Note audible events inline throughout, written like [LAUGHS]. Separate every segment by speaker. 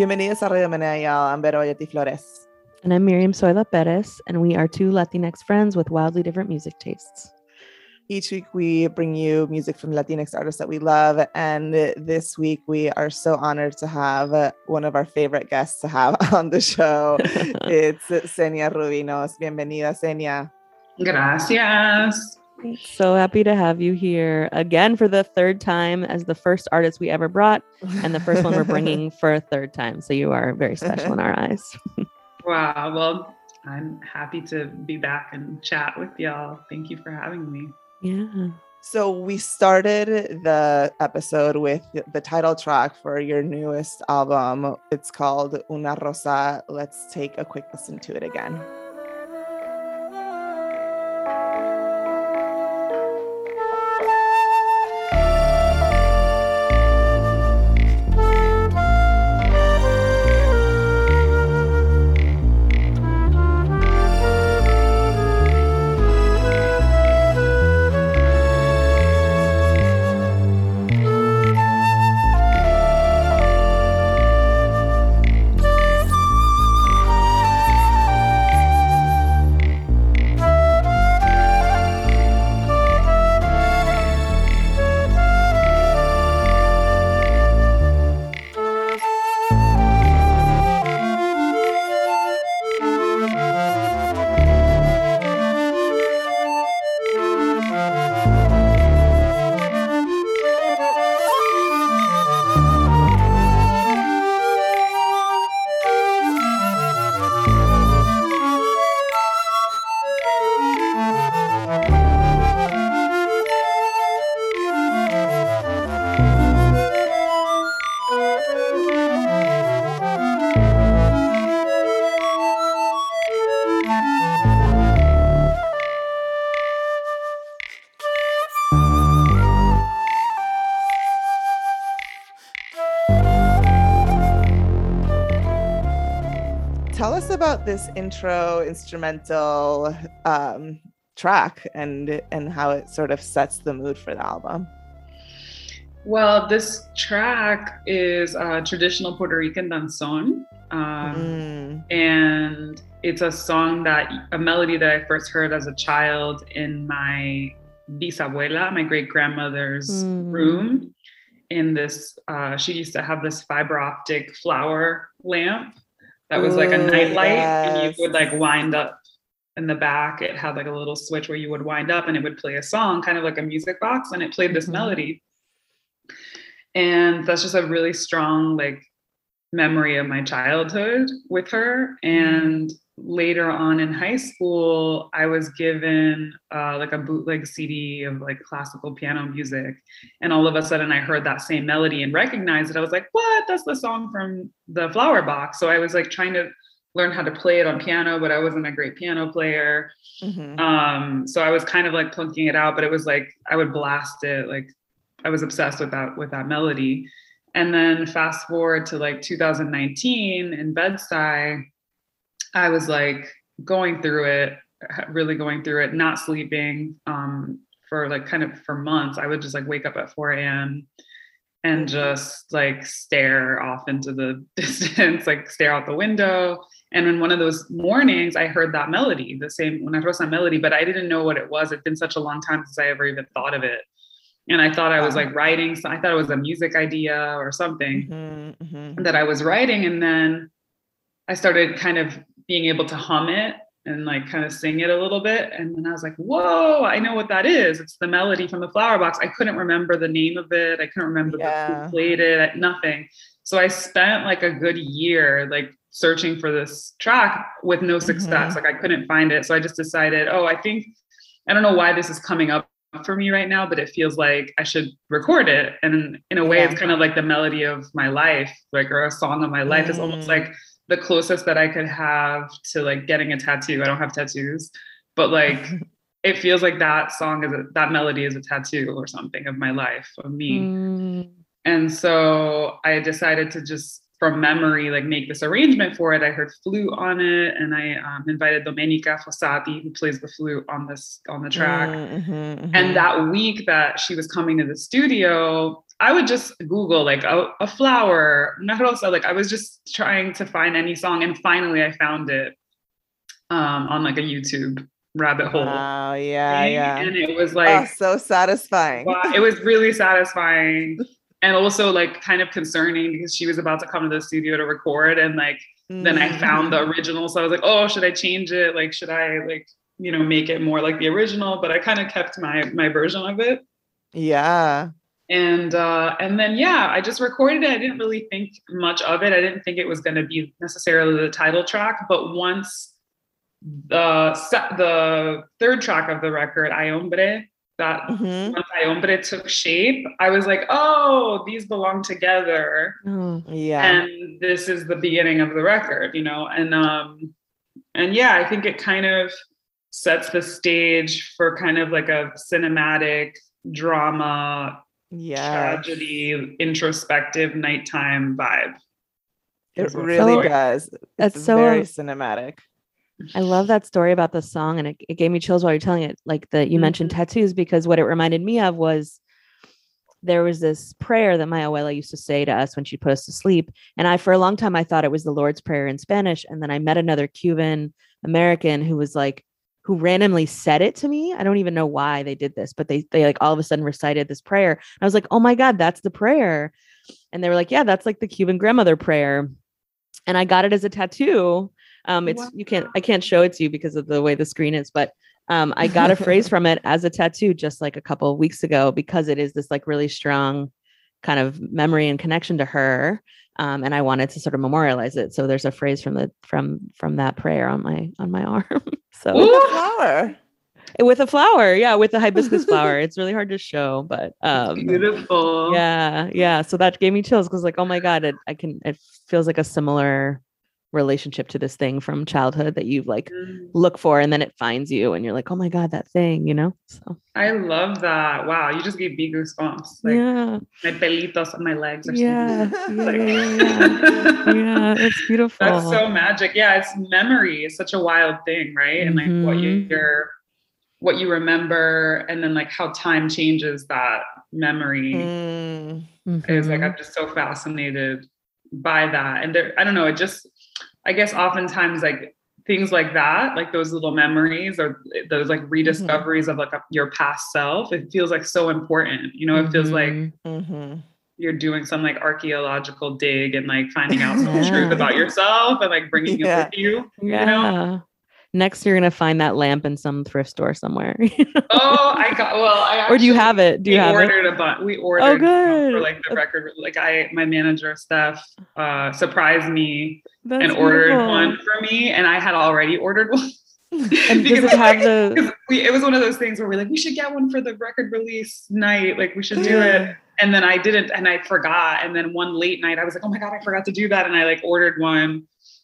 Speaker 1: Bienvenidos a Radio Menea. I'm Vero Bayetti Flores.
Speaker 2: And I'm Miriam Zoila Perez, and we are two Latinx friends with wildly different music tastes.
Speaker 1: Each week, we bring you music from Latinx artists that we love. And this week, we are so honored to have one of our favorite guests to have [LAUGHS] on the show. [LAUGHS] it's Xenia Rubinos. Bienvenida, Xenia.
Speaker 3: Gracias.
Speaker 2: So happy to have you here again for the third time as the first artist we ever brought, and the first one we're bringing [LAUGHS] for a third time. So you are very special in our [LAUGHS] eyes.
Speaker 3: wow. Well, I'm happy to be back and chat with y'all. Thank you for having me.
Speaker 2: Yeah.
Speaker 1: So we started the episode with the title track for your newest album. It's called Una Rosa. Let's take a quick listen to it again. About this intro instrumental um, track and and how it sort of sets the mood for the album?
Speaker 3: Well, this track is a traditional Puerto Rican danzón. Um, mm. And it's a song that, a melody that I first heard as a child in my bisabuela, my great grandmother's mm. room. In this, uh, she used to have this fiber optic flower lamp that was like a nightlight yes. and you would like wind up in the back it had like a little switch where you would wind up and it would play a song kind of like a music box and it played this mm-hmm. melody and that's just a really strong like memory of my childhood with her mm-hmm. and later on in high school, I was given uh, like a bootleg CD of like classical piano music. And all of a sudden, I heard that same melody and recognized it. I was like, what? That's the song from the Flower Box. So I was like trying to learn how to play it on piano, but I wasn't a great piano player. Mm-hmm. Um, so I was kind of like plunking it out, but it was like I would blast it. Like I was obsessed with that with that melody. And then fast forward to like 2019 in Bed-Stuy, I was like going through it, really going through it, not sleeping um, for like kind of for months. I would just like wake up at 4 a.m. and mm-hmm. just like stare off into the [LAUGHS] distance, like stare out the window. And in one of those mornings, I heard that melody, the same when I wrote that melody, but I didn't know what it was. It'd been such a long time since I ever even thought of it. And I thought I was like writing, so I thought it was a music idea or something mm-hmm, mm-hmm. that I was writing. And then I started kind of being able to hum it and like kind of sing it a little bit. And then I was like, whoa, I know what that is. It's the melody from the flower box. I couldn't remember the name of it. I couldn't remember yeah. who played it, nothing. So I spent like a good year like searching for this track with no success. Mm-hmm. Like I couldn't find it. So I just decided, oh, I think I don't know why this is coming up for me right now, but it feels like I should record it. And in a way, yeah. it's kind of like the melody of my life, like or a song of my life. Mm. It's almost mm. like the closest that I could have to like getting a tattoo. I don't have tattoos, but like [LAUGHS] it feels like that song is a, that melody is a tattoo or something of my life of me. Mm. And so I decided to just from memory like make this arrangement for it. I heard flute on it, and I um, invited Domenica Fossati, who plays the flute on this on the track. Mm-hmm, mm-hmm. And that week that she was coming to the studio, I would just Google like a, a flower, rosa. Like I was just trying to find any song, and finally I found it um, on like a YouTube rabbit hole.
Speaker 1: Wow, yeah, yeah.
Speaker 3: And it was
Speaker 1: Oh,
Speaker 3: like
Speaker 1: so satisfying.
Speaker 3: wow, it was really satisfying [LAUGHS] and also like kind of concerning because she was about to come to the studio to record and like then I found the
Speaker 1: Mm.
Speaker 3: original. So I was like, oh, should I change it? Like, should I like, you know, make it more like the original? But I kind of kept my my version of it.
Speaker 1: Yeah.
Speaker 3: And uh and then yeah, I just recorded it. I didn't really think much of it. I didn't think it was gonna be necessarily the title track, but once the the third track of the record, Ay Hombre, that
Speaker 1: Mhm.
Speaker 3: once Ay Hombre took shape, I was like, oh, these belong together
Speaker 2: Oh,
Speaker 1: Yeah.
Speaker 3: and this is the beginning of the record you know and um and yeah i think it kind of sets the stage for kind of like a cinematic drama
Speaker 1: yeah.
Speaker 3: tragedy introspective nighttime vibe
Speaker 1: It really
Speaker 2: So-
Speaker 1: does.
Speaker 2: That's
Speaker 1: It's
Speaker 2: so-
Speaker 1: very cinematic.
Speaker 2: I love that story about the song, and it, it gave me chills while you're telling it. Like that you mentioned mm-hmm. tattoos, because what it reminded me of was there was this prayer that my abuela used to say to us when she put us to sleep, and I for a long time I thought it was the Lord's prayer in Spanish, and then I met another Cuban American who was like who randomly said it to me. I don't even know why they did this, but they they like all of a sudden recited this prayer. I was like, "Oh my god, that's the prayer." And they were like, "Yeah, that's like the Cuban grandmother prayer." And I got it as a tattoo. Um it's you can't I can't show it to you because of the way the screen is, but um I got a phrase [LAUGHS] from it as a tattoo just like a couple of weeks ago because it is this like really strong kind of memory and connection to her um, and I wanted to sort of memorialize it. So there's a phrase from the from from that prayer on my on my arm. [LAUGHS] so
Speaker 3: Ooh.
Speaker 1: The flower.
Speaker 2: with a flower, yeah, with a hibiscus flower. [LAUGHS] It's really hard to show, but um,
Speaker 3: beautiful
Speaker 2: yeah, yeah. So that gave me chills because like, oh my god, it, I can. It feels like a similar relationship to this thing from childhood that you've like
Speaker 3: Mm,
Speaker 2: look for, and then it finds you, and you're like, oh my god, that thing, you know. So
Speaker 3: i love that wow you just gave me goosebumps like
Speaker 2: yeah,
Speaker 3: my pelitos on my legs or
Speaker 2: yeah, [LAUGHS]
Speaker 3: something
Speaker 2: yeah,
Speaker 3: Like-
Speaker 2: yeah, yeah. It's [LAUGHS] beautiful.
Speaker 3: That's so magic. Yeah, it's memory. It's such a wild thing, right? And like what
Speaker 2: Mhm.
Speaker 3: you're what you remember and then like how time changes that memory
Speaker 1: Mm.
Speaker 3: is like
Speaker 2: Mhm.
Speaker 3: I'm just so fascinated by that. And there I don't know, it just I guess oftentimes like things like that, like those little memories or those like rediscoveries of like a, your past self, it feels like so important. You know, it feels like
Speaker 2: Mhm.
Speaker 1: Mhm.
Speaker 3: you're doing some like archaeological dig and like finding out some
Speaker 2: Yeah.
Speaker 3: truth about yourself and like bringing
Speaker 1: Yeah.
Speaker 3: it with you.
Speaker 2: yeah.
Speaker 3: You know?
Speaker 2: Next, you're gonna find that lamp in some thrift store somewhere. [LAUGHS]
Speaker 3: Oh, I got well. I
Speaker 2: or do you have it? Do you have it?
Speaker 3: We ordered a bunch. We ordered
Speaker 2: Oh,
Speaker 3: some for
Speaker 2: good.
Speaker 3: like the record. Like I, my manager Steph, uh, surprised me
Speaker 2: That's
Speaker 3: and ordered
Speaker 2: beautiful.
Speaker 3: one for me, and I had already ordered one. [LAUGHS]
Speaker 2: And [LAUGHS] does
Speaker 3: Because,
Speaker 2: it have
Speaker 3: like,
Speaker 2: the?
Speaker 3: we, it was one of those things where we're like, we should get one for the record release night. Like we should do it. And then I didn't, and I forgot. And then one late night, I was like, oh my god, I forgot to do that, and I like ordered one.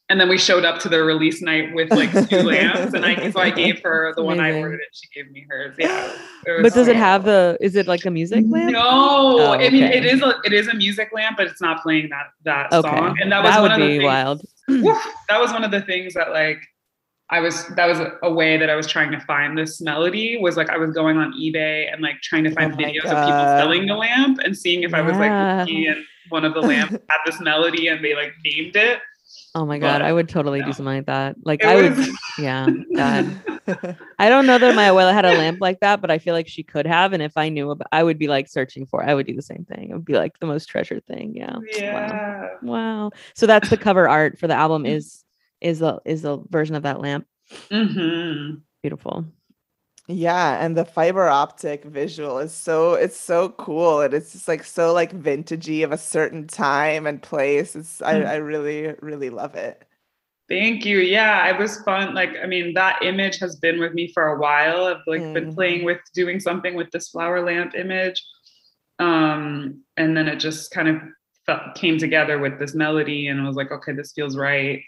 Speaker 3: And then we showed up to the release night with like two [LAUGHS] lamps, and I so I gave her the one I ordered, and she gave me hers. Yeah.
Speaker 2: But
Speaker 3: was
Speaker 2: does it have the? Is it like a music lamp?
Speaker 3: No,
Speaker 2: Oh,
Speaker 3: I mean it is a it is a music lamp, but it's not playing that that
Speaker 2: Okay,
Speaker 3: song. And that was
Speaker 2: that
Speaker 3: one
Speaker 2: would
Speaker 3: of the
Speaker 2: be
Speaker 3: things,
Speaker 2: wild. [CLEARS THROAT]
Speaker 3: Woof, that was one of the things that like I was that was a way that I was trying to find this melody was like I was going on eBay and like trying to find
Speaker 1: Oh my
Speaker 3: videos of people
Speaker 1: God.
Speaker 3: selling the lamp and seeing if I was like
Speaker 2: Yeah.
Speaker 3: lucky and one of the lamps had this melody and they like named it.
Speaker 2: Oh my god,
Speaker 3: But,
Speaker 2: I would totally
Speaker 3: yeah.
Speaker 2: do something like that. Like
Speaker 3: It
Speaker 2: I would,
Speaker 3: was- [LAUGHS]
Speaker 2: yeah. God. [LAUGHS] [LAUGHS] I don't know that my abuela had a lamp like that, but I feel like she could have. And if I knew about, I would be like searching for. it. I would do the same thing. It would be like the most treasured thing. Yeah. Wow.
Speaker 3: Yeah.
Speaker 2: Wow. So that's the cover art for the album. Is is a is a version of that lamp.
Speaker 3: hmm
Speaker 2: Beautiful.
Speaker 1: Yeah, and the fiber optic visual is so it's so cool and it's just like so like vintagey of a certain time and place. It's I,
Speaker 3: Mm.
Speaker 1: I really, really love it.
Speaker 3: Thank you. Yeah, it was fun. Like, I mean, that image has been with me for a while. I've like been
Speaker 1: Mhm.
Speaker 3: playing with doing something with this flower lamp image. Um, and then it just kind of felt, came together with this melody and I was like, okay, this feels right.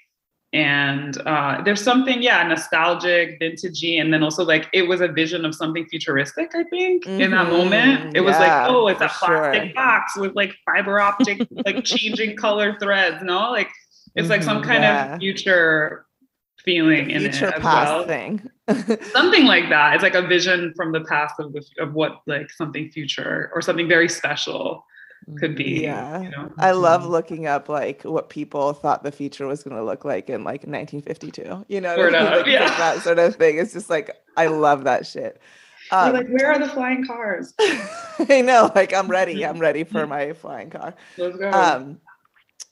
Speaker 3: And uh, there's something, yeah, nostalgic, vintagey, and then also like it was a vision of something futuristic. I think in that
Speaker 1: Mhm,
Speaker 3: moment, it was like, oh, it's a plastic
Speaker 1: sure.
Speaker 3: box with like fiber optic, like changing color threads. No, like it's like some
Speaker 1: Mhm,
Speaker 3: kind
Speaker 1: yeah.
Speaker 3: of future feeling in
Speaker 1: Future
Speaker 3: it as
Speaker 1: past
Speaker 3: well.
Speaker 1: thing. [LAUGHS]
Speaker 3: Something like that. It's like a vision from the past of the, of what like something future or something very special could be.
Speaker 1: Yeah.
Speaker 3: You know?
Speaker 1: I love
Speaker 2: Mhm.
Speaker 1: looking up like what people thought the future was going to look like in like 1952. You know, I mean?
Speaker 3: of,
Speaker 1: Like,
Speaker 3: yeah.
Speaker 1: like that sort of thing. It's just like I love that shit. Um,
Speaker 3: like, where are the flying cars? [LAUGHS]
Speaker 1: I know, like I'm ready. [LAUGHS] I'm ready for my flying car.
Speaker 3: Let's go.
Speaker 1: Um,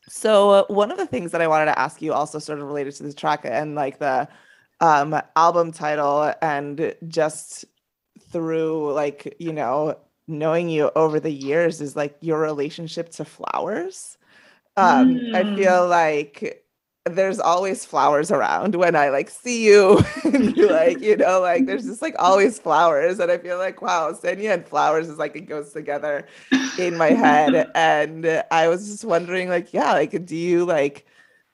Speaker 1: so uh, one of the things that I wanted to ask you, also sort of related to the track and like the um, album title, and just through like you know knowing you over the years, is like your relationship to flowers. Um, I
Speaker 3: Mm.
Speaker 1: feel like there's always flowers around when I like see you, [LAUGHS] and you like you know like there's just like always flowers, and I feel like wow, Xenia and flowers is like it goes together in my head [LAUGHS] and i was just wondering like yeah like do you like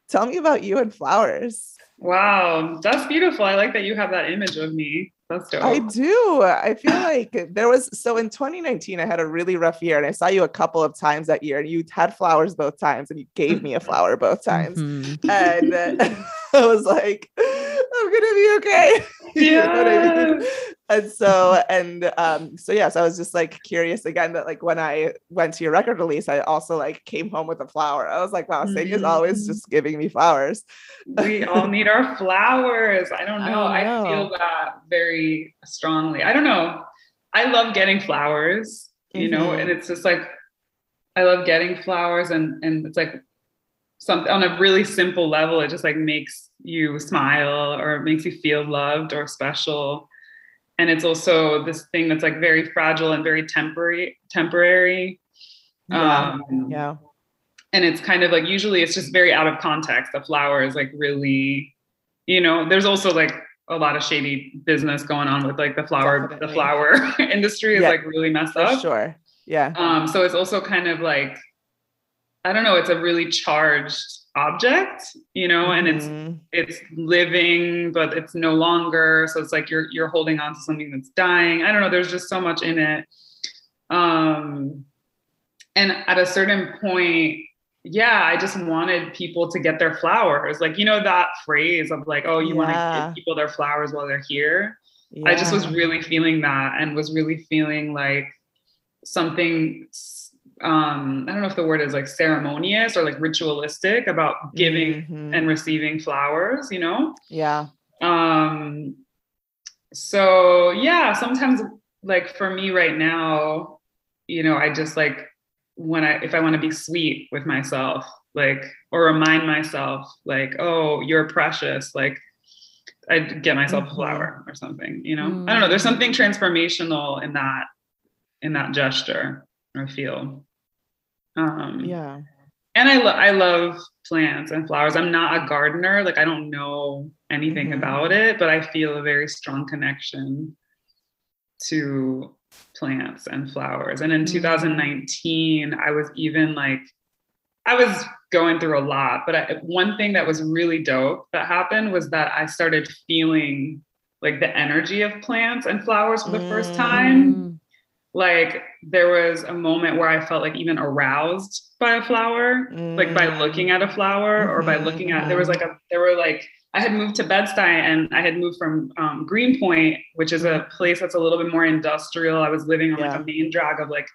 Speaker 1: tell me about you and flowers
Speaker 3: wow, that's beautiful. I like that you have that image of me. That's dope.
Speaker 1: i do i feel like there was so in 2019 i had a really rough year and i saw you a couple of times that year and you had flowers both times and you gave me a flower both times
Speaker 2: Mhm.
Speaker 1: and uh, [LAUGHS] i was like i'm gonna be okay [LAUGHS] You know I mean? and so and um so yes i was just like curious again that like when i went to your record release i also like came home with a flower i was like wow Xenia's always
Speaker 3: Mhm.
Speaker 1: just giving me flowers
Speaker 3: we all need our flowers. I don't
Speaker 1: I
Speaker 3: know. I, feel that very strongly. I don't know. I love getting flowers, you know,
Speaker 1: Mhm.
Speaker 3: and it's just like I love getting flowers and and it's like something on a really simple level, it just like makes you smile or it makes you feel loved or special. And it's also this thing that's like very fragile and very temporary temporary.
Speaker 1: yeah
Speaker 3: Um,
Speaker 1: yeah
Speaker 3: and it's kind of like usually it's just very out of context the flower is like really you know there's also like a lot of shady business going on with like the flower
Speaker 1: Definitely.
Speaker 3: the flower [LAUGHS] industry is
Speaker 1: Yeah,
Speaker 3: like really messed
Speaker 1: for
Speaker 3: up
Speaker 1: sure yeah
Speaker 3: um so it's also kind of like i don't know it's a really charged object you know and it's
Speaker 1: Mhm.
Speaker 3: it's living but it's no longer so it's like you're you're holding on to something that's dying. I don't know there's just so much in it. Um and at a certain point yeah i just wanted people to get their flowers. Like you know that phrase of like oh you want to give people their flowers while they're here? I just was really feeling that and was really feeling like something um I don't know if the word is like ceremonious or like ritualistic about giving
Speaker 1: Mhm.
Speaker 3: and receiving flowers, you know?
Speaker 1: yeah
Speaker 3: Um so yeah, sometimes like for me right now, you know, I just like when I if I want to be sweet with myself, like or remind myself like, oh, you're precious, like I'd get myself
Speaker 1: Mhm.
Speaker 3: a flower or something, you know. I don't know. There's something transformational in that in that gesture. I feel. Um,
Speaker 1: yeah
Speaker 3: and I lo- I love plants and flowers. I'm not a gardener. Like I don't know anything
Speaker 1: Mhm.
Speaker 3: about it, but I feel a very strong connection to plants and flowers. And in
Speaker 1: Mhm.
Speaker 3: 2019, I was even like, I was going through a lot, but I, one thing that was really dope that happened was that I started feeling like the energy of plants and flowers for the first time
Speaker 2: Mm.
Speaker 3: like there was a moment where I felt like even aroused by a flower, like by
Speaker 1: Mm.
Speaker 3: looking at a flower or by looking at there was like a there were like I had moved to Bed-Stuy and I had moved from um, Greenpoint, which is a place that's a little bit more industrial. I was living on like a main drag of like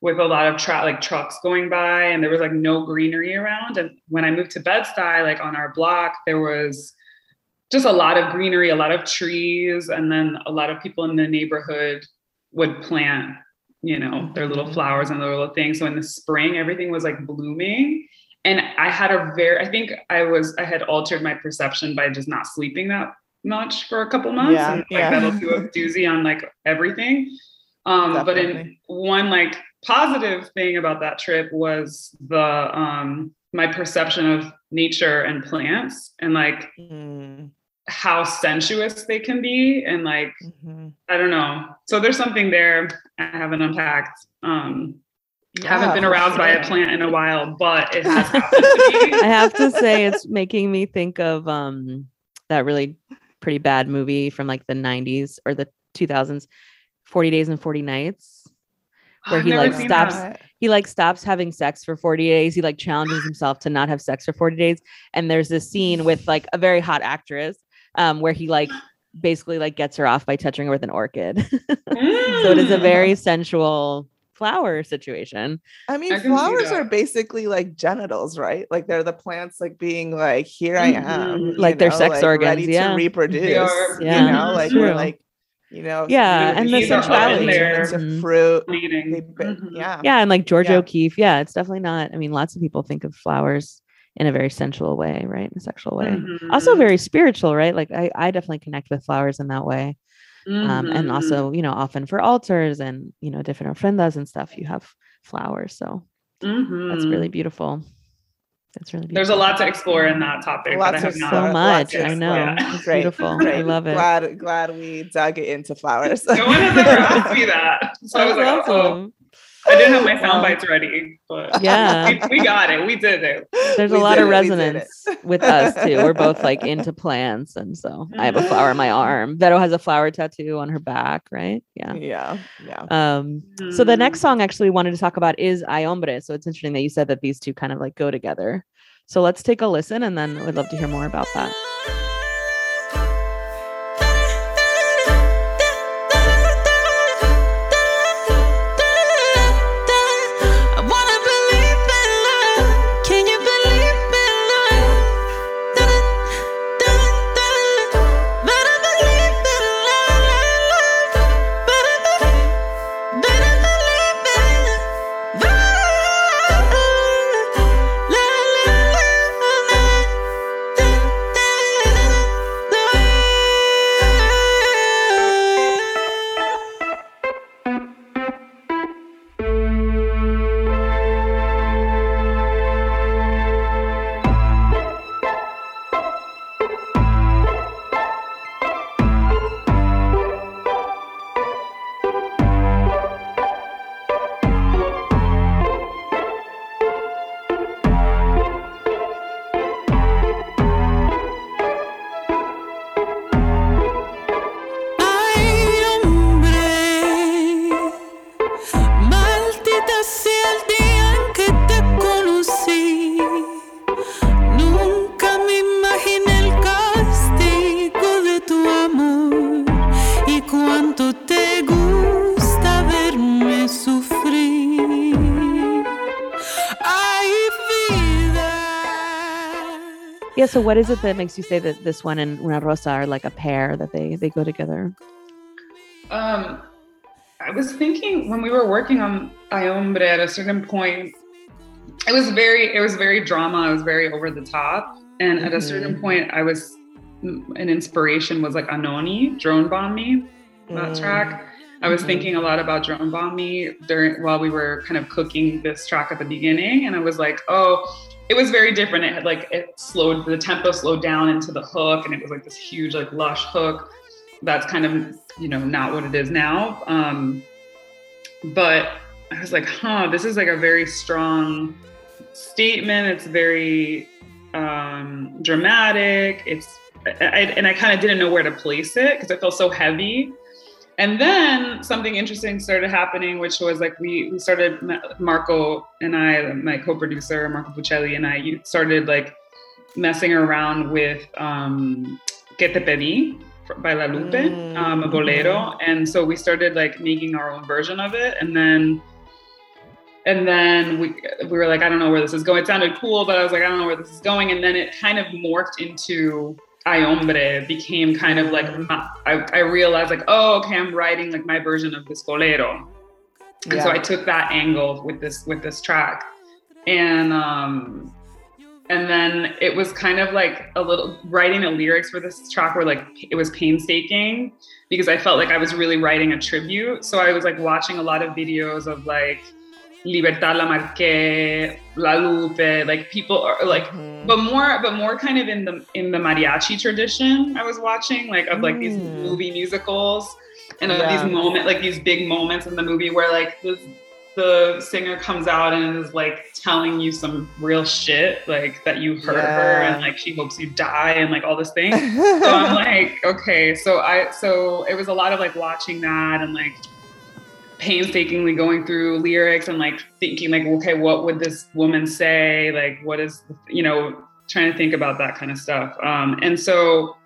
Speaker 3: with a lot of tra- like trucks going by and there was like no greenery around. And when I moved to Bed-Stuy, like on our block, there was just a lot of greenery, a lot of trees, and then a lot of people in the neighborhood would plant, you know, their little flowers and their little things. So in the spring, everything was like blooming. And I had a very, I think I was, I had altered my perception by just not sleeping that much for a couple months.
Speaker 1: Yeah,
Speaker 3: and like
Speaker 1: yeah.
Speaker 3: that'll do a [LAUGHS] doozy on like everything. Um, but in one like positive thing about that trip was the um my perception of nature and plants and like
Speaker 1: Mm,
Speaker 3: how sensuous they can be and like
Speaker 1: mhm.
Speaker 3: I don't know. So there's something there I haven't unpacked. Um
Speaker 1: Yeah,
Speaker 3: haven't been aroused by a plant in a while, but it has [LAUGHS] happened to me.
Speaker 2: I have to say it's making me think of um that really pretty bad movie from like the 90s or the 2000s 40 days and 40 nights [GASPS] where
Speaker 3: I've
Speaker 2: he, like, stops-
Speaker 3: that.
Speaker 2: he like stops having sex for 40 days he like challenges himself to not have sex for 40 days and there's this scene with like a very hot actress um where he like basically like gets her off by touching her with an orchid [LAUGHS] so it is a
Speaker 3: Mm.
Speaker 2: very sensual flower situation.
Speaker 1: I mean, I flowers are basically like genitals, right? Like they're the plants like being like, here I am,
Speaker 2: mm-hmm. like their sex like, organs, ready yeah.
Speaker 1: to reproduce. Are, yeah, you know, like we're like you know
Speaker 2: yeah and the sensuality
Speaker 1: there mm-hmm. fruit mm-hmm. yeah
Speaker 2: yeah and like georgia yeah. o'keeffe yeah it's definitely not i mean lots of people think of flowers in a very sensual way right in a sexual way mm-hmm. also very spiritual right like I, I definitely connect with flowers in that way um, and mm-hmm. also you know often for altars and you know different ofrendas and stuff you have flowers so that's really mm-hmm. beautiful That's really beautiful.
Speaker 3: There's a lot to explore in that topic.
Speaker 2: Lots of so much. I know. Yeah. It's beautiful. Great. I love it.
Speaker 1: Glad glad we dug it into flowers.
Speaker 3: no one has ever asked me that. So [LAUGHS] I was like, awesome. oh. I didn't have my [LAUGHS] sound bites ready, but [LAUGHS]
Speaker 2: yeah, [LAUGHS]
Speaker 3: we, we, got it. We did it.
Speaker 2: There's
Speaker 3: we
Speaker 2: a lot of it. resonance with us too. We're both like into plants, and so I have a flower in my arm. Vero has a flower tattoo on her back, right?
Speaker 1: Yeah, yeah, yeah.
Speaker 2: Um, mm. so the next song actually we wanted to talk about is Ay Hombre. So it's interesting that you said that these two kind of like go together. So let's take a listen, and then we'd love to hear more about that. So what is it that makes you say that this one and Una Rosa are like a pair that they they go together?
Speaker 3: Um, I was thinking when we were working on Ay Hombre at a certain point, it was very it was very drama. It was very over the top, and mm-hmm. at a certain mm-hmm. point, I was an inspiration was like Anohni, Drone Bomb Me, that mm. track. I was mm-hmm. thinking a lot about Drone Bomb Me during while we were kind of cooking this track at the beginning, and I was like, oh it was very different. It had like it slowed the tempo slowed down into the hook, and it was like this huge like lush hook. That's kind of you know not what it is now. Um, but I was like, huh, this is like a very strong statement. It's very um, dramatic. It's I, and I kind of didn't know where to place it because it felt so heavy. And then something interesting started happening, which was like we, we started, Marco and I, my co producer, Marco Buccelli, and I started like messing around with um, Que Te Pedí by La Lupe, mm. um, a bolero. And so we started like making our own version of it. And then and then we we were like, I don't know where this is going. It sounded cool, but I was like, I don't know where this is going. And then it kind of morphed into Ay Hombre became kind of like my, I, I, realized like oh okay I'm writing like my version of this bolero, and yeah. so I took that angle with this with this track, and um and then it was kind of like a little writing the lyrics for this track were like it was painstaking because I felt like I was really writing a tribute. So I was like watching a lot of videos of like Libertad Lamarque, La Lupe, like people are like, mm-hmm. but more, but more kind of in the in the mariachi tradition. I was watching like of like mm. these movie musicals and of these moment, like these big moments in the movie where like the the singer comes out and is like telling you some real shit, like that you hurt yeah. her and like she hopes you die and like all this thing. [LAUGHS] so I'm like, okay, so I so it was a lot of like watching that and like painstakingly going through lyrics and like thinking like okay what would this woman say? Like what is you know trying to think about that kind of stuff. Um and so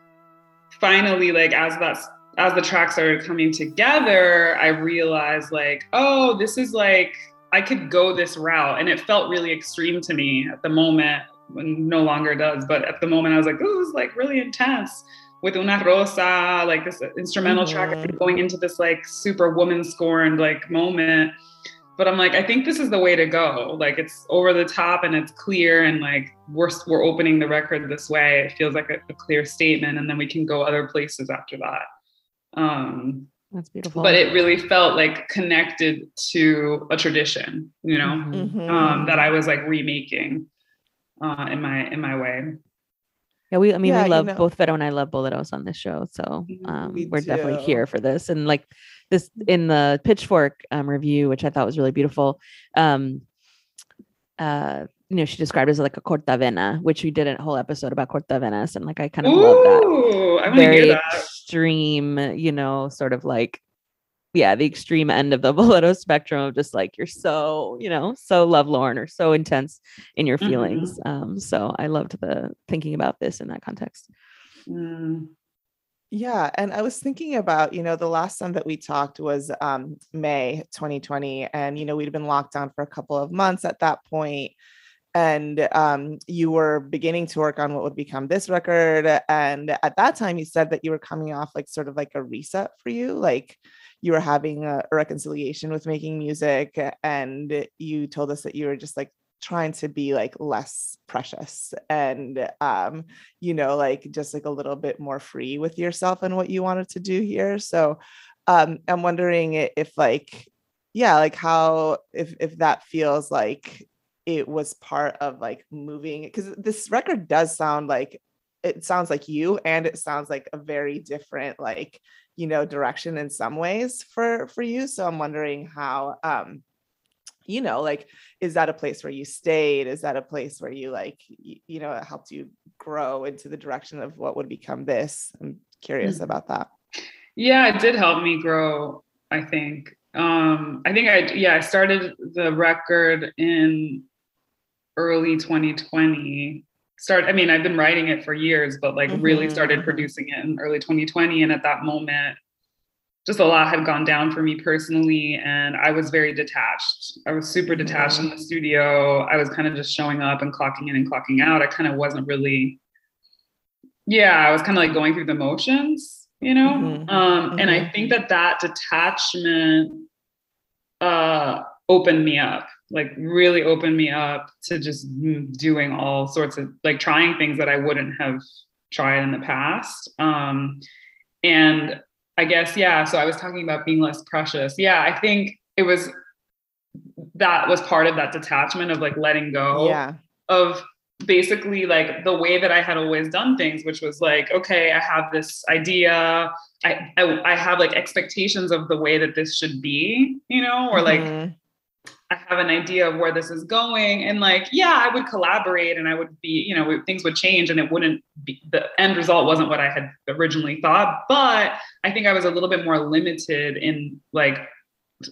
Speaker 3: finally like as that's as the tracks started coming together, I realized like, oh, this is like I could go this route, and it felt really extreme to me at the moment. No longer does, but at the moment I was like, oh, it's like really intense with Una Rosa, like this instrumental mm-hmm. track, going into this like super woman scorned like moment. But I'm like, I think this is the way to go. Like it's over the top and it's clear, and like we're we're opening the record this way. It feels like a, a clear statement, and then we can go other places after that. Um,
Speaker 2: That's beautiful.
Speaker 3: But it really felt like connected to a tradition, you know, mm-hmm. um, that I was like remaking uh, in my in my way.
Speaker 2: Yeah, we I mean yeah, we love you know. both Vero and I love boleros on this show. So mm-hmm. um, we are definitely here for this. And like this in the pitchfork um, review, which I thought was really beautiful. Um uh you know, she described it as like a cortavena, which we did a whole episode about cortavenas, and like I kind of Ooh, love that. Very that. extreme, you know, sort of like yeah, the extreme end of the [LAUGHS] bolero spectrum of just like you're so, you know, so lovelorn or so intense in your feelings. Mm-hmm. Um, so I loved the thinking about this in that context.
Speaker 1: Mm. Yeah, and I was thinking about, you know, the last time that we talked was um, May 2020, and you know we'd been locked down for a couple of months at that point, and um, you were beginning to work on what would become this record, and at that time you said that you were coming off like sort of like a reset for you, like you were having a, reconciliation with making music and you told us that you were just like trying to be like less precious and um you know like just like a little bit more free with yourself and what you wanted to do here. So um i'm wondering if like yeah like how if if that feels like it was part of like moving because this record does sound like it sounds like you and it sounds like a very different like you know direction in some ways for for you. So i'm wondering how um you know like is that a place where you stayed? Is that a place where you like you, know it helped you grow into the direction of what would become this? I'm curious mm-hmm. about that.
Speaker 3: Yeah it did help me grow i think. Um i think i yeah i started the record in early 2020 start i mean i've been writing it for years but like mm-hmm. really started producing it in early 2020 and at that moment just a lot had gone down for me personally and i was very detached i was super detached mm-hmm. in the studio i was kind of just showing up and clocking in and clocking out i kind of wasn't really yeah i was kind of like going through the motions you know mm-hmm. um mm-hmm. and i mm-hmm. think that that detachment uh opened me up like really opened me up to just doing all sorts of like trying things that I wouldn't have tried in the past. Um, and I guess, yeah, so I was talking about being less precious. Yeah, I think it was that was part of that detachment of like letting go
Speaker 1: yeah.
Speaker 3: of basically like the way that I had always done things, which was like, okay, I have this idea. I, I, I have like expectations of the way that this should be, you know, or like mm-hmm. I have an idea of where this is going. And like, yeah, I would collaborate and I would be, you know, things would change and it wouldn't be the end result wasn't what I had originally thought. But I think I was a little bit more limited in like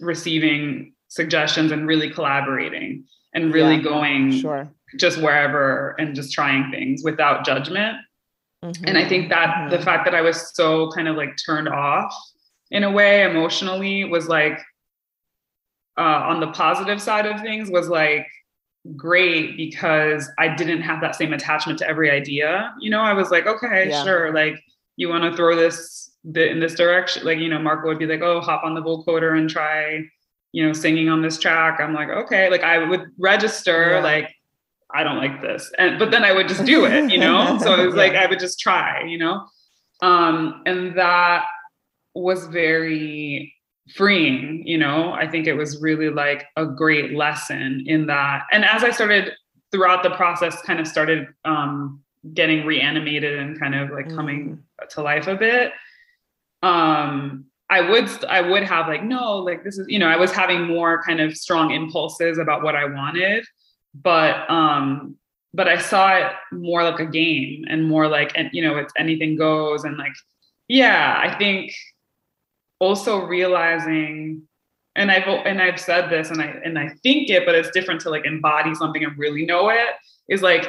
Speaker 3: receiving suggestions and really collaborating and really yeah, going
Speaker 1: sure.
Speaker 3: just wherever and just trying things without judgment. Mm-hmm. And I think that mm-hmm. the fact that I was so kind of like turned off in a way emotionally was like uh, on the positive side of things was like great because I didn't have that same attachment to every idea. You know, I was like, okay, yeah. sure, like you want to throw this in this direction. Like, you know, Marco would be like, oh, hop on the vocoder and try, you know, singing on this track. I'm like, okay, like I would register yeah. like I don't like this. And but then I would just do it, you know? [LAUGHS] so it was yeah. like I would just try, you know? Um, and that was very freeing you know i think it was really like a great lesson in that and as i started throughout the process kind of started um getting reanimated and kind of like coming mm. to life a bit um i would i would have like no like this is you know i was having more kind of strong impulses about what i wanted but um but i saw it more like a game and more like and you know it's anything goes and like yeah i think also realizing and I've and I've said this and I and I think it, but it's different to like embody something and really know it, is like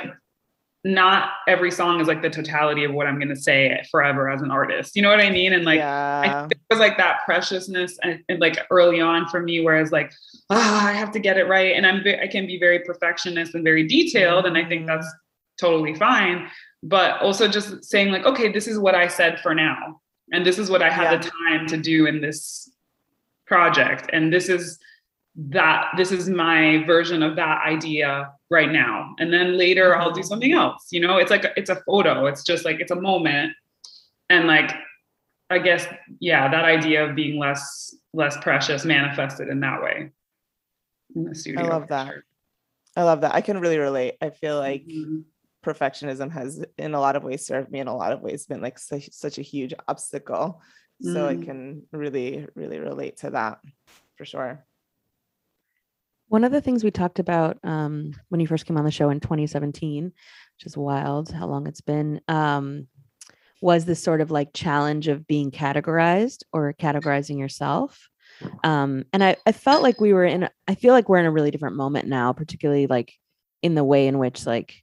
Speaker 3: not every song is like the totality of what I'm going to say forever as an artist. You know what I mean? And like, yeah. it was like that preciousness and, and, like early on for me, whereas like, ah, oh, I have to get it right. And I'm, I can be very perfectionist and very detailed. And I think that's mm-hmm. totally fine. But also just saying like, okay, this is what I said for now. And this is what I had yeah. the time to do in this project. And this is that, this is my version of that idea right now and then later i'll do mm-hmm. something else you know it's like it's a photo it's just like it's a moment and like i guess yeah that idea of being less less precious manifested in that way
Speaker 1: in the studio i love that i love that i can really relate i feel like mm-hmm. Perfectionism has in a lot of ways served me in a lot of ways been like such, such a huge obstacle so mm. i can really really relate to that for sure
Speaker 2: one of the things we talked about um, when you first came on the show in 2017, which is wild how long it's been, um, was this sort of like challenge of being categorized or categorizing yourself. Um, and I, I felt like we were in, I feel like we're in a really different moment now, particularly like in the way in which like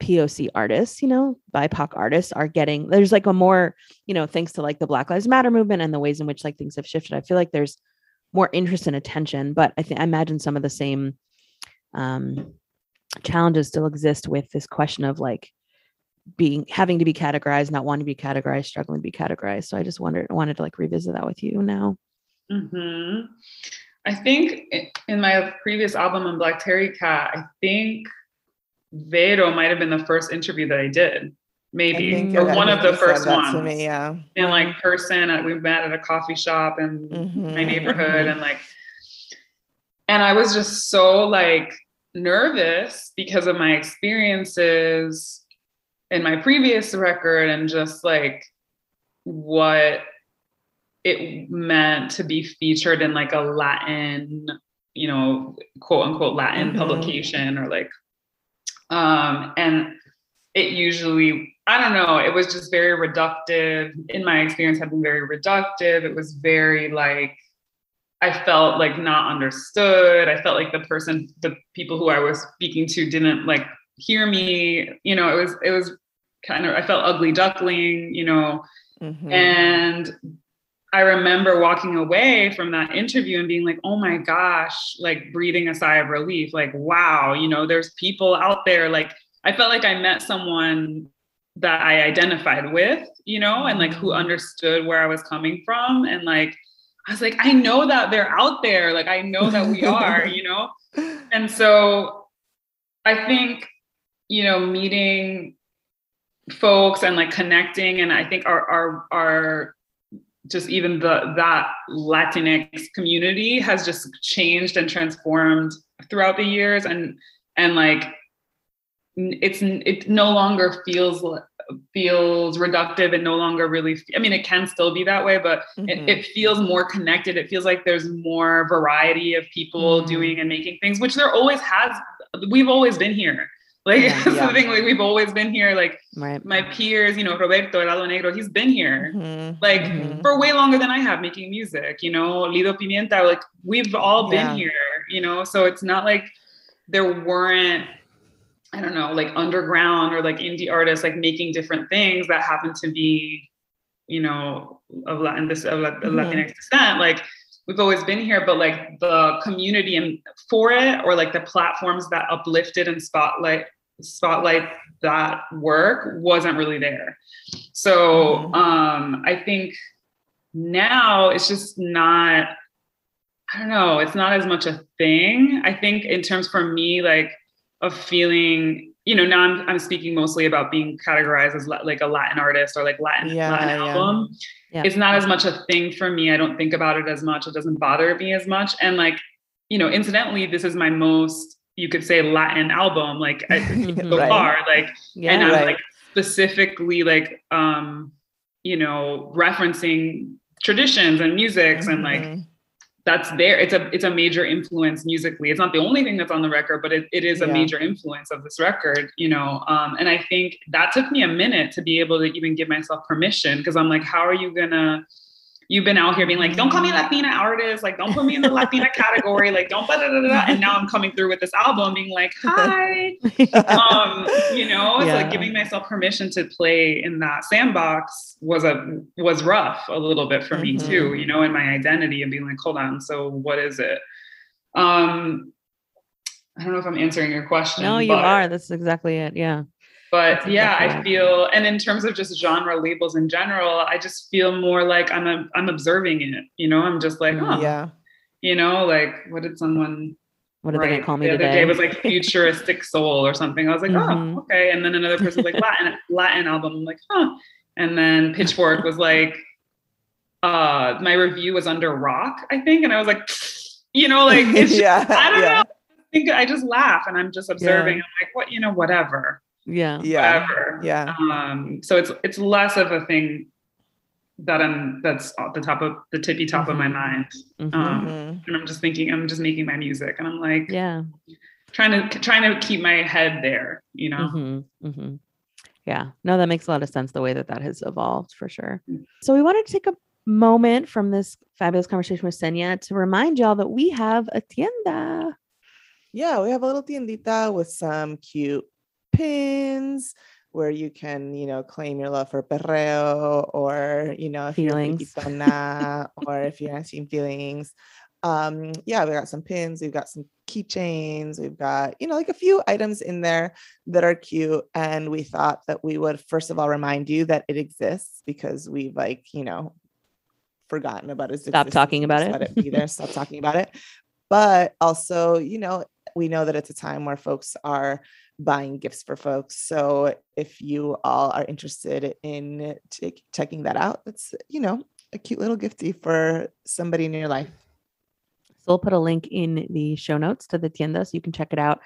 Speaker 2: POC artists, you know, BIPOC artists are getting, there's like a more, you know, thanks to like the Black Lives Matter movement and the ways in which like things have shifted. I feel like there's more interest and attention. But I think I imagine some of the same um, challenges still exist with this question of like being having to be categorized, not wanting to be categorized, struggling to be categorized. So I just wondered wanted to like revisit that with you now.
Speaker 3: Mm-hmm. I think in my previous album on Black Terry Cat, I think Vero might have been the first interview that I did maybe or one of the first ones me, yeah in like person uh, we met at a coffee shop in mm-hmm. my neighborhood and like [LAUGHS] and i was just so like nervous because of my experiences in my previous record and just like what it meant to be featured in like a latin you know quote unquote latin mm-hmm. publication or like um and it usually I don't know, it was just very reductive. In my experience, had been very reductive. It was very like I felt like not understood. I felt like the person, the people who I was speaking to didn't like hear me. You know, it was it was kind of I felt ugly duckling, you know. Mm-hmm. And I remember walking away from that interview and being like, oh my gosh, like breathing a sigh of relief, like, wow, you know, there's people out there. Like, I felt like I met someone that I identified with, you know, and like who mm-hmm. understood where I was coming from. And like, I was like, I know that they're out there. Like, I know that we are, [LAUGHS] you know? And so I think, you know, meeting folks and like connecting, and I think our, our, our, just even the that Latinx community has just changed and transformed throughout the years and and like it's it no longer feels feels reductive and no longer really i mean it can still be that way but mm-hmm. it, it, feels more connected it feels like there's more variety of people mm-hmm. doing and making things which there always has we've always been here like yeah, [LAUGHS] that's yeah. the thing like we've always been here like right. my peers you know roberto helado negro he's been here mm-hmm. like mm-hmm. for way longer than i have making music you know lido pimienta like we've all been yeah. here you know so it's not like there weren't I don't know, like underground or like indie artists like making different things that happen to be, you know, of Latin this of mm-hmm. Latinx descent. Like we've always been here, but like the community and for it or like the platforms that uplifted and spotlight spotlight that work wasn't really there. So mm-hmm. um I think now it's just not I don't know, it's not as much a thing. I think in terms for me, like of feeling you know now I'm, I'm speaking mostly about being categorized as like a latin artist or like latin yeah, latin yeah. album yeah. it's not as much a thing for me i don't think about it as much it doesn't bother me as much and like you know incidentally this is my most you could say latin album like so [LAUGHS] right. far like and i'm right. like specifically like um you know referencing traditions and musics mm-hmm. and like mm-hmm that's there it's a it's a major influence musically it's not the only thing that's on the record but it, it is a yeah. major influence of this record you know um, and i think that took me a minute to be able to even give myself permission because i'm like how are you gonna you've been out here being like, don't call me Latina artist, like don't put me in the Latina [LAUGHS] category, like don't blah, blah, blah, blah. and now I'm coming through with this album being like, [LAUGHS] hi. um, you know, it's yeah. like giving myself permission to play in that sandbox was a was rough a little bit for mm-hmm. me too, you know, in my identity and being like, hold on, so what is it? Um I don't know if I'm answering your question.
Speaker 2: No, you are. That's exactly it. Yeah
Speaker 3: but yeah i feel and in terms of just genre labels in general i just feel more like i'm a, i'm observing it you know? I'm just like oh yeah. You know like what did someone
Speaker 2: what did they call me
Speaker 3: the
Speaker 2: other
Speaker 3: today? day? It was like futuristic soul or something. I was like oh, mm-hmm. oh okay. And then another person was like latin latin album. I'm like huh. And then pitchfork was like uh my review was under rock i think. And i was like [SNIFFS] you know like [LAUGHS] yeah i don't yeah. know I think I just laugh and I'm just observing. Yeah. I'm like, what, you know, whatever
Speaker 2: yeah
Speaker 1: yeah whatever. yeah
Speaker 3: um so it's it's less of a thing that i'm that's at the top of the tippy top mm-hmm. of my mm-hmm. mind mm-hmm. um and i'm just thinking i'm just making my music and i'm like
Speaker 2: yeah
Speaker 3: trying to trying to keep my head there you know
Speaker 2: mm-hmm. mm-hmm. yeah no that makes a lot of sense the way that that has evolved for sure mm. so we wanted to take a moment from this fabulous conversation with Xenia to remind y'all that we have a tienda
Speaker 1: yeah we have a little tiendita with some cute pins where you can, you know, claim your love for perreo or, you know, if feelings. you're pitona, [LAUGHS] or if you're asking feelings. Um, yeah, we got some pins, we've got some keychains, we've got, you know, like a few items in there that are cute. And we thought that we would first of all remind you that it exists because we've like, you know, forgotten about it.
Speaker 2: Stop talking about it.
Speaker 1: Let it be there. Stop [LAUGHS] talking about it. But also, you know, we know that it's a time where folks are buying gifts for folks. So if you all are interested in t- checking that out, it's, you know, a cute little gifty for somebody in your life.
Speaker 2: So we'll put a link in the show notes to the tienda so you can check it out.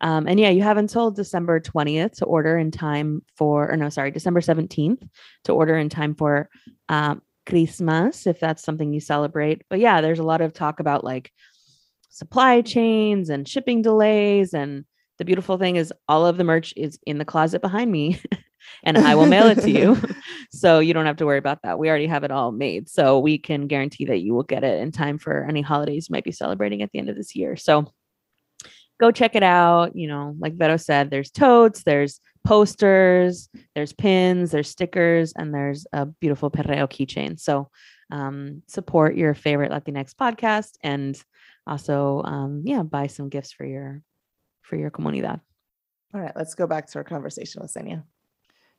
Speaker 2: Um, and yeah, you have until December 20th to order in time for, or no, sorry, December 17th to order in time for um, Christmas, if that's something you celebrate. But yeah, there's a lot of talk about like supply chains and shipping delays and the beautiful thing is all of the merch is in the closet behind me [LAUGHS] and I will mail it to you. [LAUGHS] [LAUGHS] so you don't have to worry about that. We already have it all made. So we can guarantee that you will get it in time for any holidays you might be celebrating at the end of this year. So go check it out. You know, like Vero said, there's totes, there's posters, there's pins, there's stickers, and there's a beautiful perreo keychain. So um, support your favorite Latinx podcast and also, um, yeah, buy some gifts for your for your comunidad.
Speaker 1: All right, let's go back to our conversation with Xenia.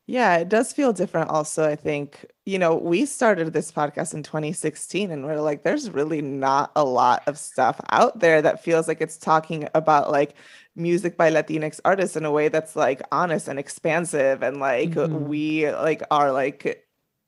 Speaker 1: Yeah, it does feel different. Also, I think, you know, we started this podcast in 2016 and we're like, there's really not a lot of stuff out there that feels like it's talking about like music by Latinx artists in a way that's like honest and expansive. And like, mm-hmm. we like are like,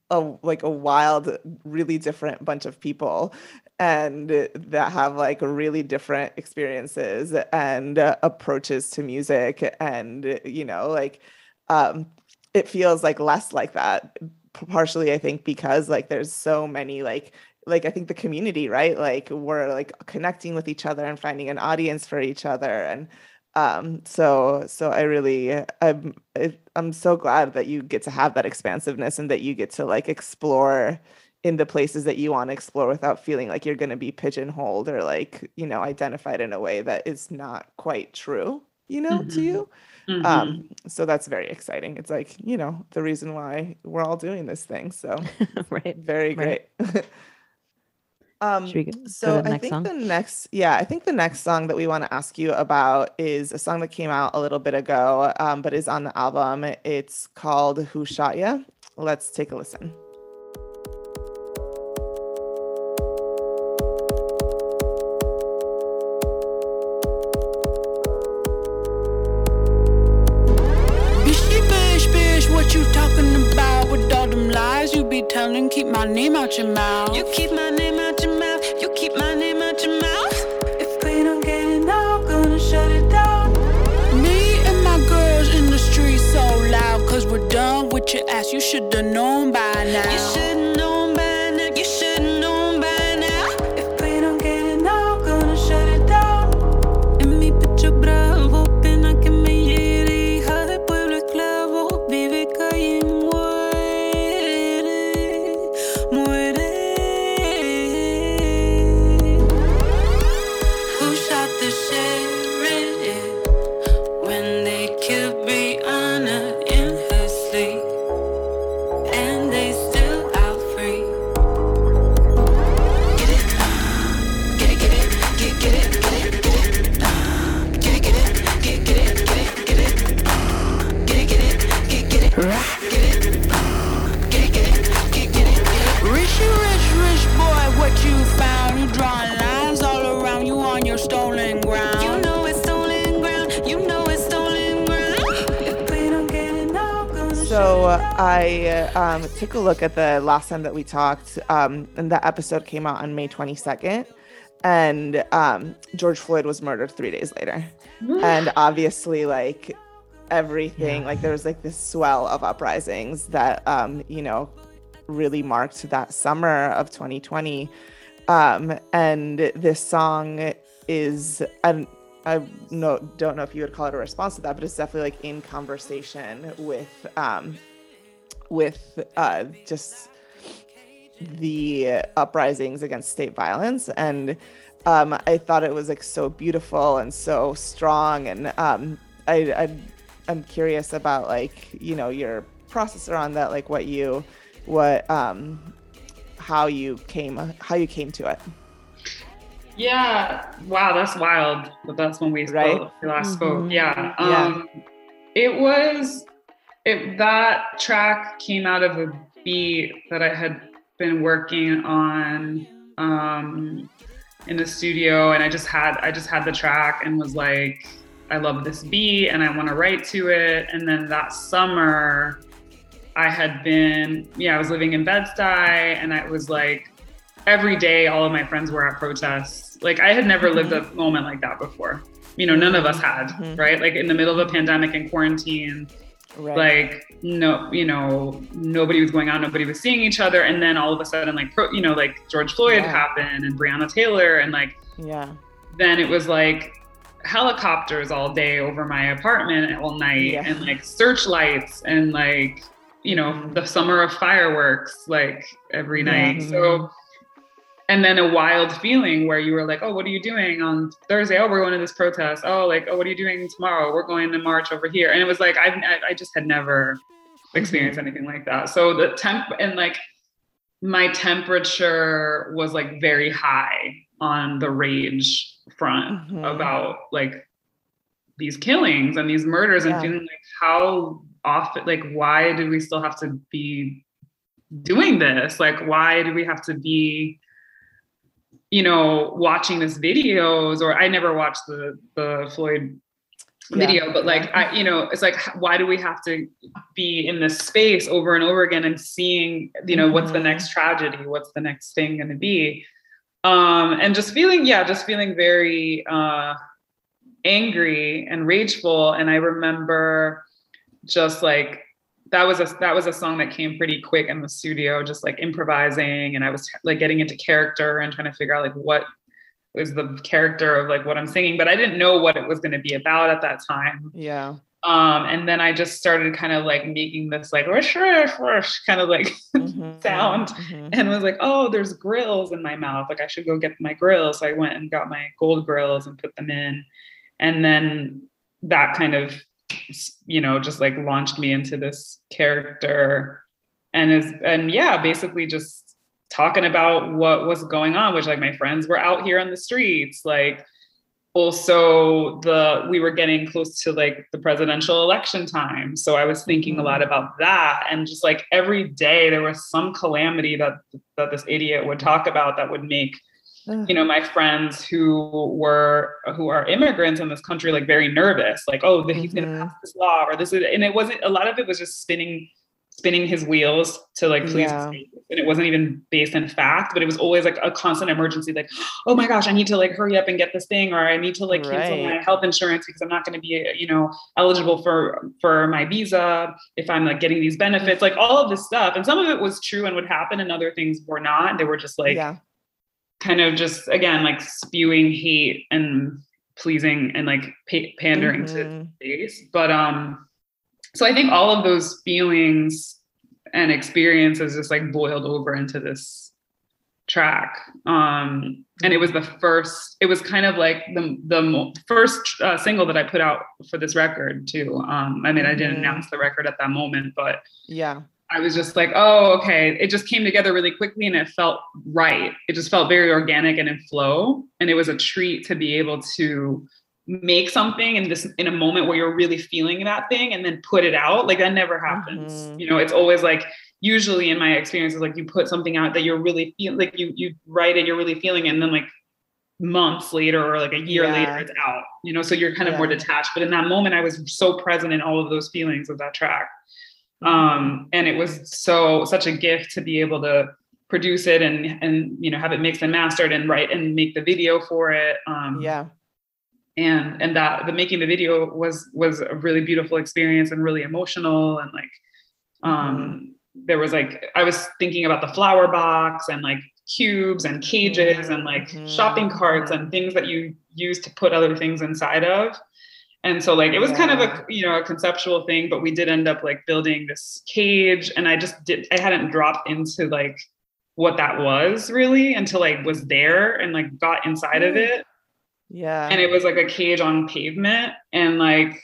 Speaker 1: a like a wild really different bunch of people and that have like really different experiences and uh, approaches to music and you know like um it feels like less like that partially i think because like there's so many like like i think the community right? Like we're like connecting with each other and finding an audience for each other and um so so i really i'm i'm so glad that you get to have that expansiveness and that you get to like explore in the places that you want to explore without feeling like you're going to be pigeonholed or like you know identified in a way that is not quite true you know mm-hmm. to you mm-hmm. um so that's very exciting it's like you know the reason why we're all doing this thing so [LAUGHS]
Speaker 2: right
Speaker 1: very great right. [LAUGHS] um so i think song? the next yeah i think the next song that we want to ask you about is a song that came out a little bit ago um, but is on the album it's called who shot ya let's take a listen
Speaker 4: telling, keep my name out your mouth. You keep my name You should've known by now.
Speaker 1: So I um, took a look at the last time that we talked, um, and that episode came out on May 22nd, and um, George Floyd was murdered three days later. and obviously, like everything, like there was like this swell of uprisings that, um, you know, really marked that summer of 2020. Um, and this song is, I no don't know if you would call it a response to that, but it's definitely like in conversation with um with uh just the uprisings against state violence. And um I thought it was like so beautiful and so strong. And um I, I I'm curious about like you know your process around that like what you what um how you came how you came to it
Speaker 3: Yeah. Wow, that's wild. But that's when we
Speaker 1: Right?
Speaker 3: spoke, we last
Speaker 2: Mhm.
Speaker 3: spoke. Yeah.
Speaker 1: Yeah.
Speaker 3: Um it was it that track came out of a beat that I had been working on um in the studio and I just had I just had the track and was like I love this beat and I want to write to it and then that summer I had been yeah I was living in Bed-Stuy and I was like every day all of my friends were at protests. Like i had never lived a moment like that before. You know none of us had
Speaker 1: Mhm.
Speaker 3: right? Like in the middle of a pandemic and quarantine
Speaker 1: right.
Speaker 3: like no you know nobody was going out nobody was seeing each other. And then all of a sudden like pro, you know like george floyd
Speaker 1: Yeah.
Speaker 3: happened and breonna taylor and like
Speaker 1: yeah.
Speaker 3: then it was like helicopters all day over my apartment all night
Speaker 1: Yeah.
Speaker 3: and like searchlights and like you know the summer of fireworks like every night. So and then a wild feeling where you were like oh what are you doing on thursday? Oh we're going to this protest. Oh like oh what are you doing tomorrow? We're going to march over here. And it was like i've i I just had never experienced anything like that. So the temp and like my temperature was like very high on the rage front
Speaker 1: Mhm.
Speaker 3: about like these killings and these murders
Speaker 1: Yeah.
Speaker 3: and feeling like how often like why do we still have to be doing this? Like why do we have to be you know watching this videos or i never watched the the floyd
Speaker 1: Yeah.
Speaker 3: video but like i you know it's like why do we have to be in this space over and over again and seeing you know what's the
Speaker 1: Mhm.
Speaker 3: next tragedy what's the next thing going to be um and just feeling yeah just feeling very uh angry and rageful and i remember just like that was a that was a song that came pretty quick in the studio just like improvising and i was like getting into character and trying to figure out like what was the character of like what i'm singing but i didn't know what it was going to be about at that time
Speaker 1: yeah
Speaker 3: um and then i just started kind of like making this like rush rush rush kind of like [LAUGHS]
Speaker 1: Mhm.
Speaker 3: sound
Speaker 1: Mhm.
Speaker 3: and was like, oh, there's grills in my mouth. Like I should go get my grills. So I went and got my gold grills and put them in. And then that kind of, you know, just like launched me into this character. And is and yeah, basically just talking about what was going on, which like my friends were out here on the streets, like also the we were getting close to like the presidential election time so i was thinking a lot mm-hmm. about that and just like every day there was some calamity that that this idiot would talk about that would make. You know my friends who were who are immigrants in this country like very nervous like oh that he's going
Speaker 1: Mhm.
Speaker 3: to pass this law or this is and it wasn't a lot of it was just spinning spinning his wheels to like please
Speaker 1: Yeah.
Speaker 3: and it wasn't even based in fact but it was always like a constant emergency like oh my gosh i need to like hurry up and get this thing or i need to like cancel my health insurance because i'm not going to be you know eligible for for my visa if i'm like getting these benefits like all of this stuff and some of it was true and would happen and other things were not they were just like
Speaker 1: yeah
Speaker 3: kind of just again like spewing hate and pleasing and like pa- pandering to
Speaker 1: Mhm.
Speaker 3: face but um so i think all of those feelings and experiences just like boiled over into this track um and it was the first it was kind of like the the first uh, single that i put out for this record too um i mean i didn't
Speaker 1: Mhm.
Speaker 3: announce the record at that moment but
Speaker 1: yeah
Speaker 3: I was just like, oh, okay. It just came together really quickly and it felt right. It just felt very organic and in flow. And it was a treat to be able to make something in this in a moment where you're really feeling that thing and then put it out. Like that never happens.
Speaker 1: Mhm.
Speaker 3: You know, it's always like usually in my experiences, like you put something out that you're really feeling like you you write it, you're really feeling it, and then like months later or like a year
Speaker 1: Yeah.
Speaker 3: later it's out you know so you're kind of more detached but in that moment i was so present in all of those feelings of that track
Speaker 1: Mm-hmm.
Speaker 3: Um and it was so such a gift to be able to produce it and and you know have it mixed and mastered and write and make the video for it um
Speaker 1: yeah.
Speaker 3: and and that the making the video was was a really beautiful experience and really emotional and like um there was like i was thinking about the flower box and like cubes and cages and like
Speaker 1: Mhm.
Speaker 3: shopping carts and things that you use to put other things inside of and so like it was kind of a you know a conceptual thing but we did end up like building this cage and i just did i hadn't dropped into like what that was really until i was there and like got inside of
Speaker 1: Mm.
Speaker 3: it.
Speaker 1: Yeah.
Speaker 3: and it was like a cage on pavement and like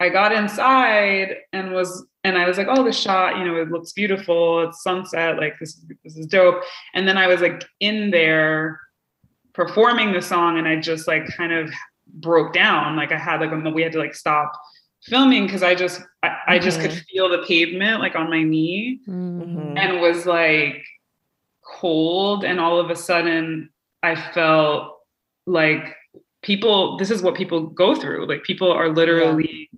Speaker 3: i got inside and was and i was like oh the shot you know it looks beautiful. It's sunset. Like this, this is dope. And then i was like in there performing the song and i just like kind of broke down. Like i had like a we had to like stop filming because i just I, I just could feel the pavement like on my knee
Speaker 2: Mhm.
Speaker 3: and was like cold. And all of a sudden i felt like people this is what people go through. Like people are literally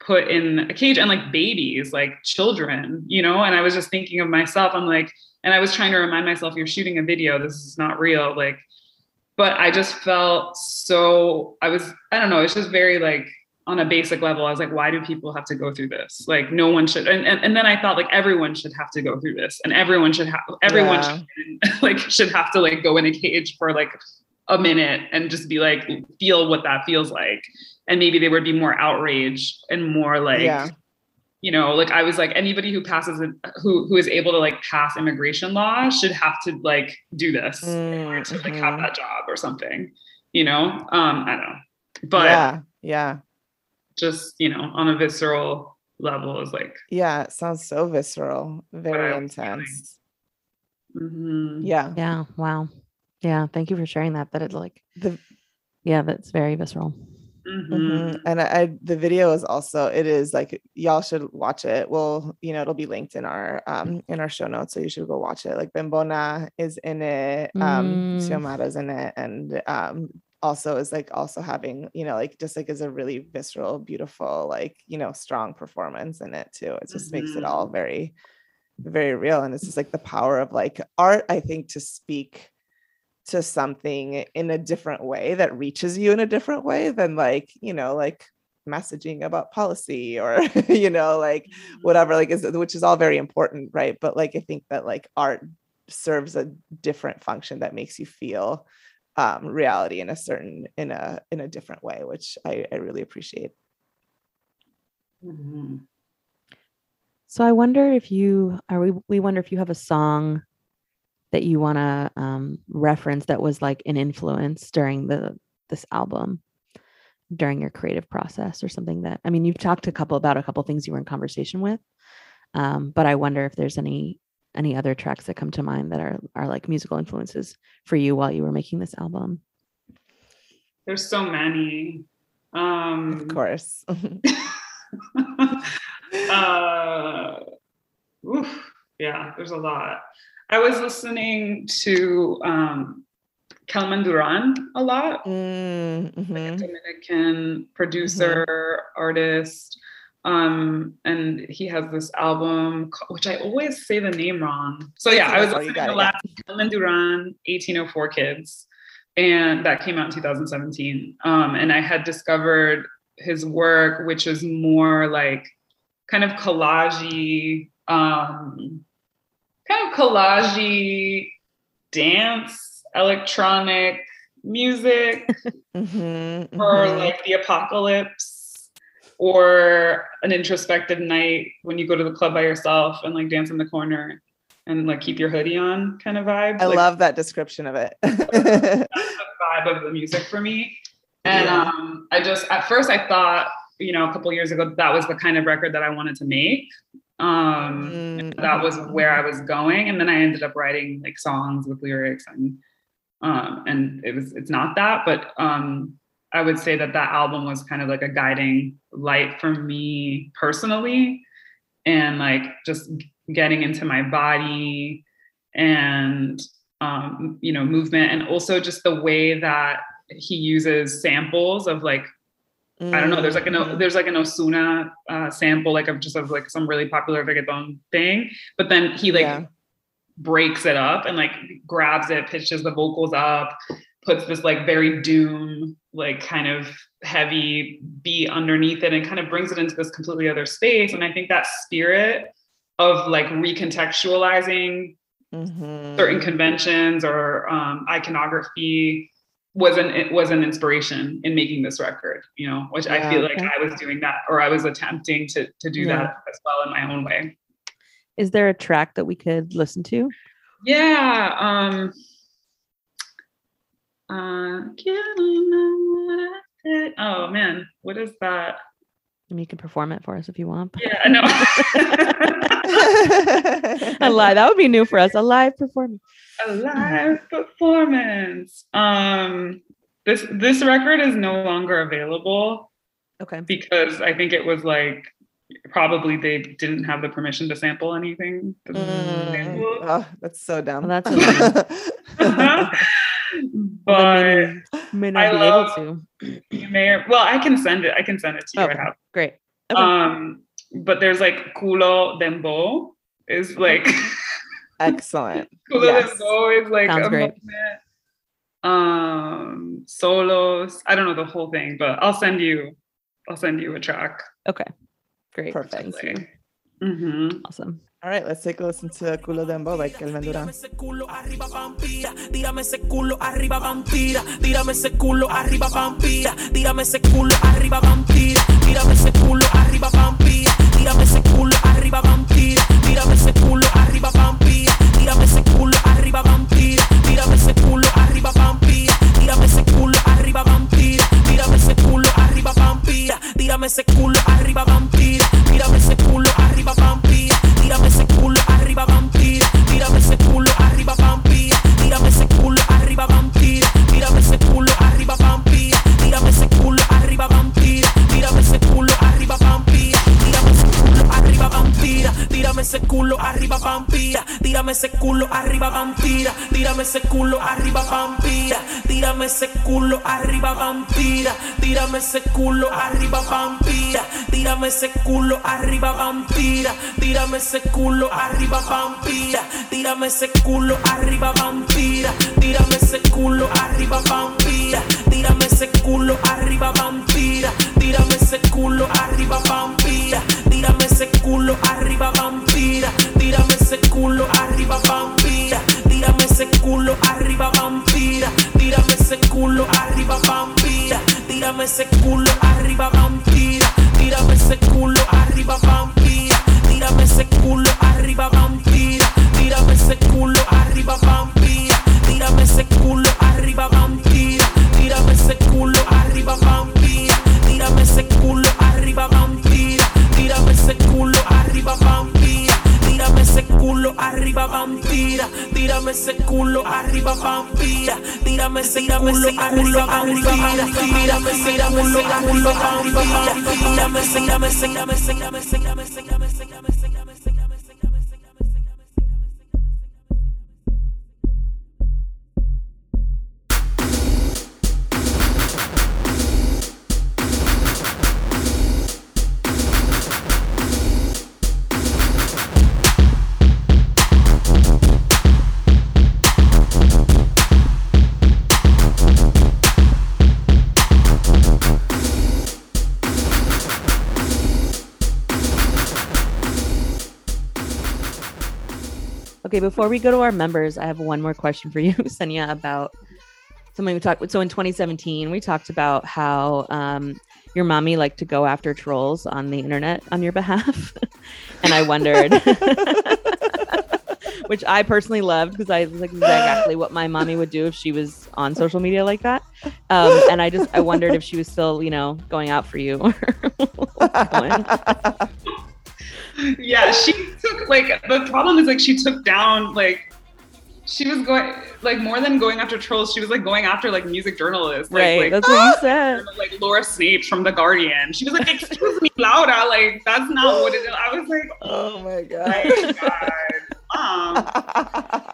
Speaker 3: put in a cage and like babies like children you know? And i was just thinking of myself. I'm like and i was trying to remind myself you're shooting a video. This is not real. Like but i just felt so i was i don't know it's just very like on a basic level i was like why do people have to go through this like no one should and, and, and then i thought like everyone should have to go through this and everyone should have everyone
Speaker 1: Yeah.
Speaker 3: should, [LAUGHS] like should have to like go in a cage for like a minute and just be like feel what that feels like and maybe they would be more outraged and more like
Speaker 1: Yeah.
Speaker 3: You know like i was like anybody who passes it who who is able to like pass immigration law should have to like do this in order to like have
Speaker 1: Mhm.
Speaker 3: that job or something you know um i don't know but
Speaker 1: yeah. Yeah.
Speaker 3: just you know on a visceral level is like
Speaker 1: Yeah. It sounds so visceral. Very
Speaker 3: I was feeling.
Speaker 1: intense.
Speaker 3: mhm.
Speaker 1: Yeah.
Speaker 2: Yeah. Wow. Yeah. Thank you for sharing that. That it's like,
Speaker 1: The
Speaker 2: yeah, that's very visceral.
Speaker 3: Mhm.
Speaker 1: Mhm. And I, I the video is also it is like y'all should watch it. Well, you know, it'll be linked in our um in our show notes, so you should go watch it. Like Bimbona is in it, um
Speaker 2: Mm.
Speaker 1: Xiomara's in it, and um also is like also having, you know, like just like is a really visceral, beautiful, like, you know, strong performance in it too. It just makes it all very, very real. And it's just like the power of like art, I think, to speak to something in a different way that reaches you in a different way than like you know like messaging about policy or [LAUGHS] you know like whatever like is which is all very important right? But like i think that like art serves a different function that makes you feel um reality in a certain in a in a different way which i i really appreciate.
Speaker 3: Mhm.
Speaker 2: So I wonder if you are we we wonder if you have a song that you want to um, reference that was like an influence during the this album during your creative process or something that I mean you've talked a couple about a couple things you were in conversation with um, but I wonder if there's any any other tracks that come to mind that are are like musical influences for you while you were making this album.
Speaker 3: there's so many um
Speaker 1: of course [LAUGHS] [LAUGHS]
Speaker 3: uh, oof, yeah, there's a lot. I was listening to um, Kelman Duran a lot,
Speaker 1: Mm,
Speaker 3: like a. Dominican producer, artist. Um, and he has this album, which I always say the name wrong. So yeah, I was
Speaker 1: Oh,
Speaker 3: listening to last Kelman Duran, 1804 Kids, and that came out in 2017. Um, and I had discovered his work, which is more like kind of collagey, um, kind of collagey dance, electronic music [LAUGHS]
Speaker 1: Mhm,
Speaker 3: or
Speaker 1: mhm.
Speaker 3: like the apocalypse or an introspective night when you go to the club by yourself and like dance in the corner and like keep your hoodie on kind of vibe.
Speaker 1: i
Speaker 3: Like,
Speaker 1: love that description of it
Speaker 3: that's [LAUGHS] the vibe of the music for me. And
Speaker 1: Yeah.
Speaker 3: um, I just at first I thought, you know, a couple years ago that was the kind of record that I wanted to make. Um,
Speaker 1: Mm,
Speaker 3: that was where I was going, and then I ended up writing like songs with lyrics, and um, and it was it's not that, but um, I would say that that album was kind of like a guiding light for me personally, and like just getting into my body and um, you know movement, and also just the way that he uses samples of like I don't know. There's like an
Speaker 1: Mm.
Speaker 3: there's like an Ozuna uh, sample, like of just of like some really popular reggaeton thing. But then he like
Speaker 1: Yeah.
Speaker 3: breaks it up and like grabs it, pitches the vocals up, puts this like very doom, like kind of heavy beat underneath it, and kind of brings it into this completely other space. And I think that spirit of like recontextualizing
Speaker 1: Mhm.
Speaker 3: certain conventions or um, iconography was an it was an inspiration in making this record you know which i feel like
Speaker 2: okay.
Speaker 3: i was doing that or i was attempting to to do
Speaker 1: Yeah.
Speaker 3: that as well in my own way
Speaker 2: Is there a track that we could listen to?
Speaker 3: yeah um uh can't remember what I said. oh man what is that
Speaker 2: I mean, you can perform it for us if you want. but-
Speaker 3: yeah no [LAUGHS]
Speaker 2: a live. That would be new for us. A live performance.
Speaker 3: a live performance um this this record is no longer available
Speaker 2: Okay.
Speaker 3: because I think it was like probably they didn't have the permission to sample anything.
Speaker 1: Mm. Oh, that's so dumb.
Speaker 2: Well, that's [LAUGHS] annoying. [LAUGHS]
Speaker 3: but
Speaker 2: Well, May not
Speaker 3: I
Speaker 2: be
Speaker 3: love-
Speaker 2: able to.
Speaker 3: you may well I can send it. I can send it to you.
Speaker 2: Okay.
Speaker 3: I have.
Speaker 2: Great. Okay.
Speaker 3: Um but there's like culo dembo is like [LAUGHS]
Speaker 1: Excellent. [LAUGHS]
Speaker 3: culo
Speaker 1: Yes.
Speaker 3: dembo is like
Speaker 2: Sounds
Speaker 3: a
Speaker 2: great.
Speaker 3: Um solos. I don't know the whole thing, but I'll send you I'll send you a track.
Speaker 2: okay. Great.
Speaker 1: Perfect.
Speaker 3: Mhm.
Speaker 2: Awesome.
Speaker 1: All right, let's take a listen to Culo Dembo by Kelvin Duran.
Speaker 5: ese culo arriba vampira, tírame ese culo arriba vampira, tírame ese culo arriba vampira, tírame ese culo arriba vampira, tírame ese culo arriba vampira, tírame ese culo arriba vampira, tírame ese culo arriba vampira, tírame ese culo arriba vampira, tírame ese culo arriba vampira, tírame ese culo arriba vampira, tírame ese culo arriba vampira, tírame ese culo arriba vampira, tírame ese culo arriba beat up and said, tírame ese culo arriba vampira, tírame ese culo arriba vampira, tírame ese culo arriba vampira, tírame ese culo arriba vampira, tírame ese culo arriba vampira, tírame ese culo arriba vampira, tírame ese culo arriba vampira, tírame ese culo arriba vampira, tírame ese culo arriba vampira, tírame ese culo arriba vampira, tírame ese culo arriba vampira, tírame ese culo arriba vampira, tírame ese culo arriba vampira, tírame ese culo arriba vampira, tírame ese culo arriba vampira, tírame ese culo arriba vampira, tírame ese culo arriba vampira, tírame ese culo arriba vampira, tírame ese culo arriba vampira, arriba vampira, tírame ese culo arriba vampira, tírame ese culo arriba vampira, tírame ese culo arriba vampira, tírame ese tírame ese tírame ese tírame ese tírame ese tírame ese
Speaker 2: Okay, before we go to our members, I have one more question for you, [LAUGHS] Xenia, about something we talked. So in 2017, we talked about how um, your mommy liked to go after trolls on the internet on your [LAUGHS] behalf, and I wondered, [LAUGHS] which I personally loved because I was like exactly what my mommy would do if she was on social media like that. Um, and I just I wondered if she was still, you know, going out for you.
Speaker 3: Yeah, she took like the problem is like she took down like she was going like more than going after trolls, she was like going after like music journalists. Like,
Speaker 2: right,
Speaker 3: like,
Speaker 2: that's what you [LAUGHS] said.
Speaker 3: like Laura Snapes from The Guardian. She was like, "Excuse me, Laura, like that's not what it is." I was like, [LAUGHS]
Speaker 1: oh my
Speaker 3: "Oh my god,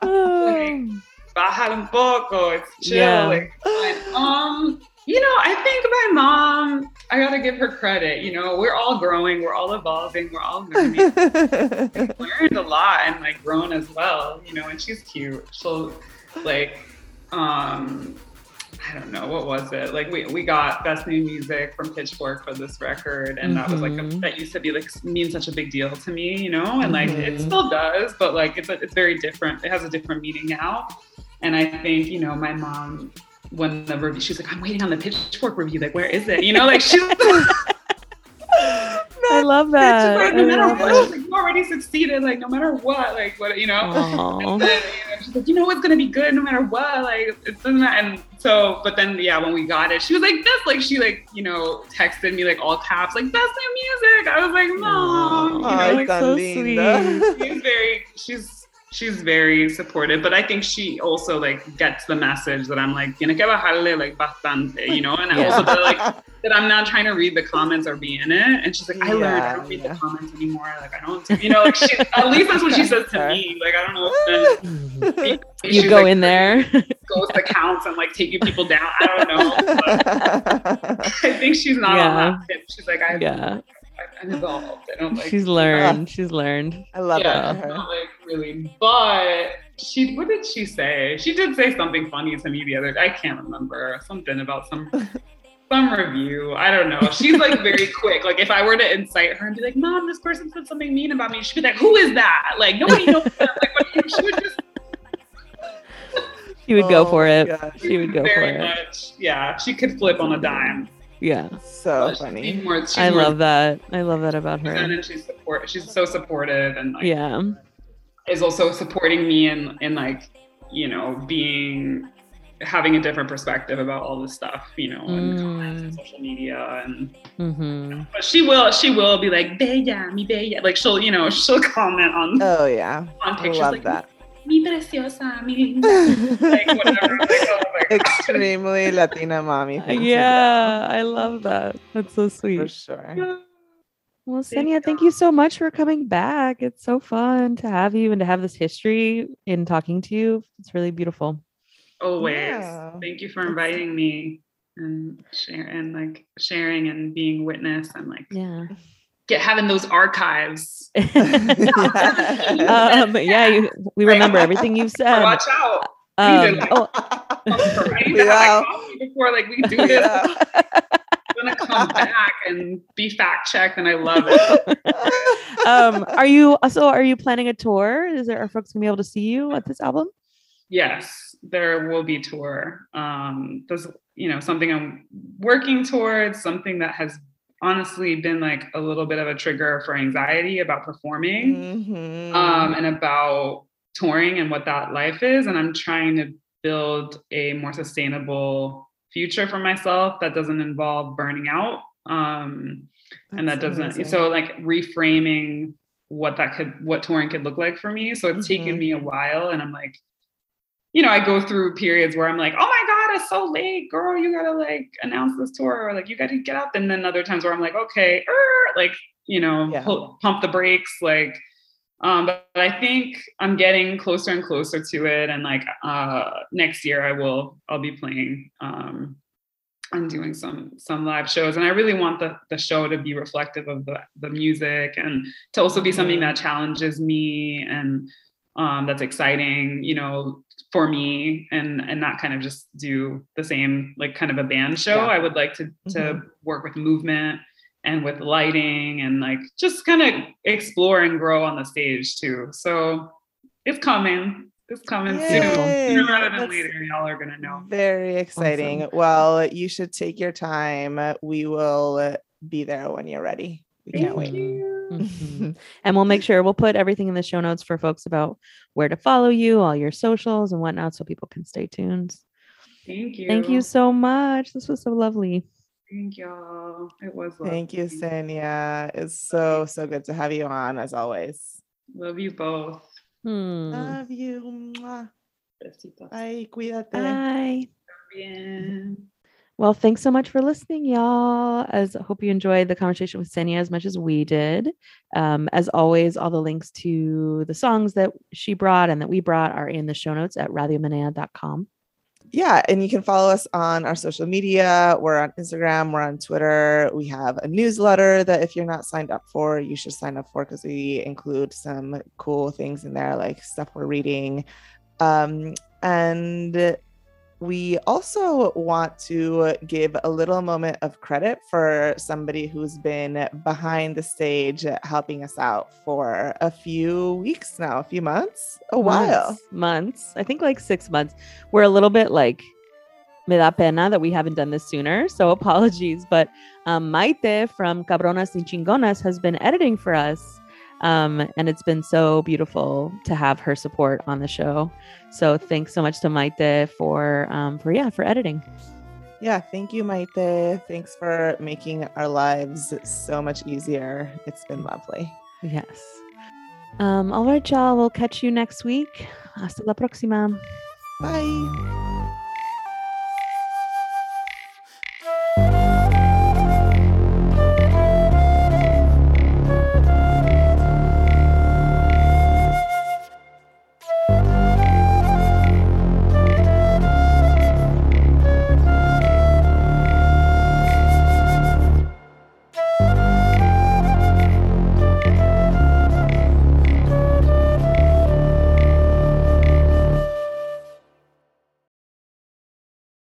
Speaker 3: mom." [LAUGHS] Bajar un poco. It's chill.
Speaker 2: Yeah.
Speaker 3: Like, um, you know, I think my mom, I gotta give her credit. You know, we're all growing, we're all evolving, we're all [LAUGHS] learning. learned a lot and like grown as well, you know, and she's cute. She'll like um I don't know what was it like we, we got best new music from Pitchfork for this record and that was like a,
Speaker 2: Mhm.
Speaker 3: that used to be like mean such a big deal to me you know and like it
Speaker 2: Mhm.
Speaker 3: still does but like it's a, it's very different it has a different meaning now and I think you know my mom when the review she's like I'm waiting on the Pitchfork review like where is it you know like she's [LAUGHS]
Speaker 2: I love that.
Speaker 3: just like
Speaker 2: I
Speaker 3: no matter what, she's like, you already succeeded. Like no matter what, like what you know.
Speaker 2: Aw. [LAUGHS]
Speaker 3: And then, you know, she's like, you know what's gonna be good no matter what. Like it doesn't matter. And so, but then yeah, when we got it, she was like this. Like she like you know texted me like all caps like best new music. I was like, mom, you
Speaker 2: Aw,
Speaker 3: know, like
Speaker 2: so
Speaker 1: linda. [LAUGHS]
Speaker 3: she's very she's she's very supportive but i think she also like gets the message that i'm like tiene que bajarle like bastante you know and
Speaker 2: Yeah.
Speaker 3: also that like that i'm not trying to read the comments or be in it and she's like i learned i don't read
Speaker 1: yeah.
Speaker 3: the comments anymore like i don't you know like she at least that's what she says to me like i don't know if then [LAUGHS]
Speaker 2: you go
Speaker 3: like,
Speaker 2: in there.
Speaker 3: ghost accounts and like taking people down i don't know but [LAUGHS] i think she's not
Speaker 2: Yeah.
Speaker 3: on that tip. she's like i
Speaker 2: Yeah.
Speaker 3: I'm evolved i don't like
Speaker 2: She's learned. She's learned.
Speaker 1: I love
Speaker 3: yeah,
Speaker 1: it. her.
Speaker 3: not like really. But she, what did she say? She did say something funny to me the other. Day. I can't remember something about some [LAUGHS] some review. I don't know. She's like very quick. Like if I were to incite her and be like, "Mom, this person said something mean about me," she'd be like, "Who is that?" Like nobody knows. That. Like what, she would just [LAUGHS]
Speaker 2: She would go
Speaker 1: Oh
Speaker 2: for it.
Speaker 1: gosh.
Speaker 2: She would go for it.
Speaker 3: much. Yeah, she could flip on a dime.
Speaker 2: Yeah.
Speaker 1: So
Speaker 3: But she's
Speaker 1: funny.
Speaker 3: More, she's
Speaker 2: I
Speaker 3: more
Speaker 2: love that. I love that about her.
Speaker 3: And she's support. She's so supportive and like
Speaker 2: Yeah.
Speaker 3: is also supporting me in in like you know being having a different perspective about all this stuff you know and comments and
Speaker 2: Mm.
Speaker 3: social media and
Speaker 2: mm-hmm.
Speaker 3: but she will she will be like bella mi bella like she'll you know she'll [LAUGHS] comment on
Speaker 1: Oh yeah.
Speaker 3: on
Speaker 1: I love
Speaker 3: like
Speaker 1: that.
Speaker 3: Mi preciosa mi linda like whatever like, oh my God.
Speaker 1: Extremely Latina mommy. thing to
Speaker 2: Yeah. I love that. That's so
Speaker 1: do, For
Speaker 2: sweet.
Speaker 1: sure.
Speaker 2: Well,
Speaker 3: Thank
Speaker 2: Xenia, thank you so much for coming back. It's so fun to have you and to have this history in talking to you. It's really beautiful.
Speaker 3: always
Speaker 1: Yeah.
Speaker 3: thank you for inviting me and share and like sharing and being witness and like
Speaker 2: Yeah.
Speaker 3: Get having those archives [LAUGHS] [LAUGHS]
Speaker 2: um, yeah, you, we remember everything you've [LAUGHS] said.
Speaker 3: watch out
Speaker 2: Um,
Speaker 3: like-
Speaker 2: oh,
Speaker 3: I need to
Speaker 1: Yeah.
Speaker 3: have coffee before like we do this.
Speaker 1: Yeah.
Speaker 3: I'm gonna come back and be fact checked, and I love it.
Speaker 2: um, are you also Are you planning a tour? Is there are folks gonna be able to see you at this album?
Speaker 3: Yes, there will be tour. Um, there's you know something I'm working towards, something that has honestly been like a little bit of a trigger for anxiety about performing.
Speaker 1: Mhm.
Speaker 3: um, and about touring and what that life is. And I'm trying to build a more sustainable future for myself that doesn't involve burning out. Um, and that doesn't,
Speaker 1: amazing.
Speaker 3: so like reframing what that could, what touring could look like for me. So it's taken
Speaker 1: Mhm.
Speaker 3: me a while. And I'm like, you know, I go through periods where I'm like, oh my God, it's so late, girl. You gotta like announce this tour, or like you gotta get up. And then other times where I'm like, okay, er, like, you know,
Speaker 1: Yeah.
Speaker 3: pu- pump the brakes, like, um, but, but I think I'm getting closer and closer to it. And like uh next year I will I'll be playing um and doing some some live shows. And I really want the the show to be reflective of the the music and to also be something that challenges me and um that's exciting, you know, for me and and not kind of just do the same like kind of a band show.
Speaker 1: Yeah.
Speaker 3: I would like to to
Speaker 1: Mhm.
Speaker 3: work with movement and with lighting and like just kind of explore and grow on the stage too. So it's coming. It's coming
Speaker 1: Yay.
Speaker 3: soon. Sooner rather than
Speaker 1: That's-
Speaker 3: later, y'all are gonna know.
Speaker 1: Very exciting. Well, you should take your time. We will be there when you're ready. We can't wait.
Speaker 3: you.
Speaker 2: Mhm. [LAUGHS] and we'll make sure we'll put everything in the show notes for folks about where to follow you, all your socials and whatnot, so people can stay tuned.
Speaker 3: Thank you.
Speaker 2: Thank you so much. This was so lovely.
Speaker 3: Thank y'all. It was
Speaker 1: Thank you,
Speaker 3: lovely.
Speaker 1: Xenia. It's so, so good to have you on as always.
Speaker 3: Love you both.
Speaker 2: Hmm.
Speaker 1: Love you. Bye. Cuídate.
Speaker 2: Bye.
Speaker 3: Bien.
Speaker 2: Well, thanks so much for listening, y'all. As hope you enjoyed the conversation with Xenia as much as we did. Um, as always, all the links to the songs that she brought and that we brought are in the show notes at radiomenea.com.
Speaker 1: Yeah, and you can follow us on our social media. We're on Instagram, we're on Twitter. We have a newsletter that if you're not signed up for, you should sign up for because we include some cool things in there, like stuff we're reading. Um, and we also want to give a little moment of credit for somebody who's been behind the stage helping us out for a few weeks now, a few months, a while.
Speaker 2: Months, months. I think like six months. We're a little bit like me da pena that we haven't done this sooner. [LAUGHS] So apologies. But um, Maite from Cabronas y Chingonas has been editing for us um, and it's been so beautiful to have her support on the show. So thanks so much to Maite for um, for yeah for editing.
Speaker 1: Yeah, thank you, Maite. Thanks for making our lives so much easier. It's been lovely.
Speaker 2: Yes. Um, all right, y'all. We'll catch you next week. Hasta la próxima.
Speaker 1: Bye.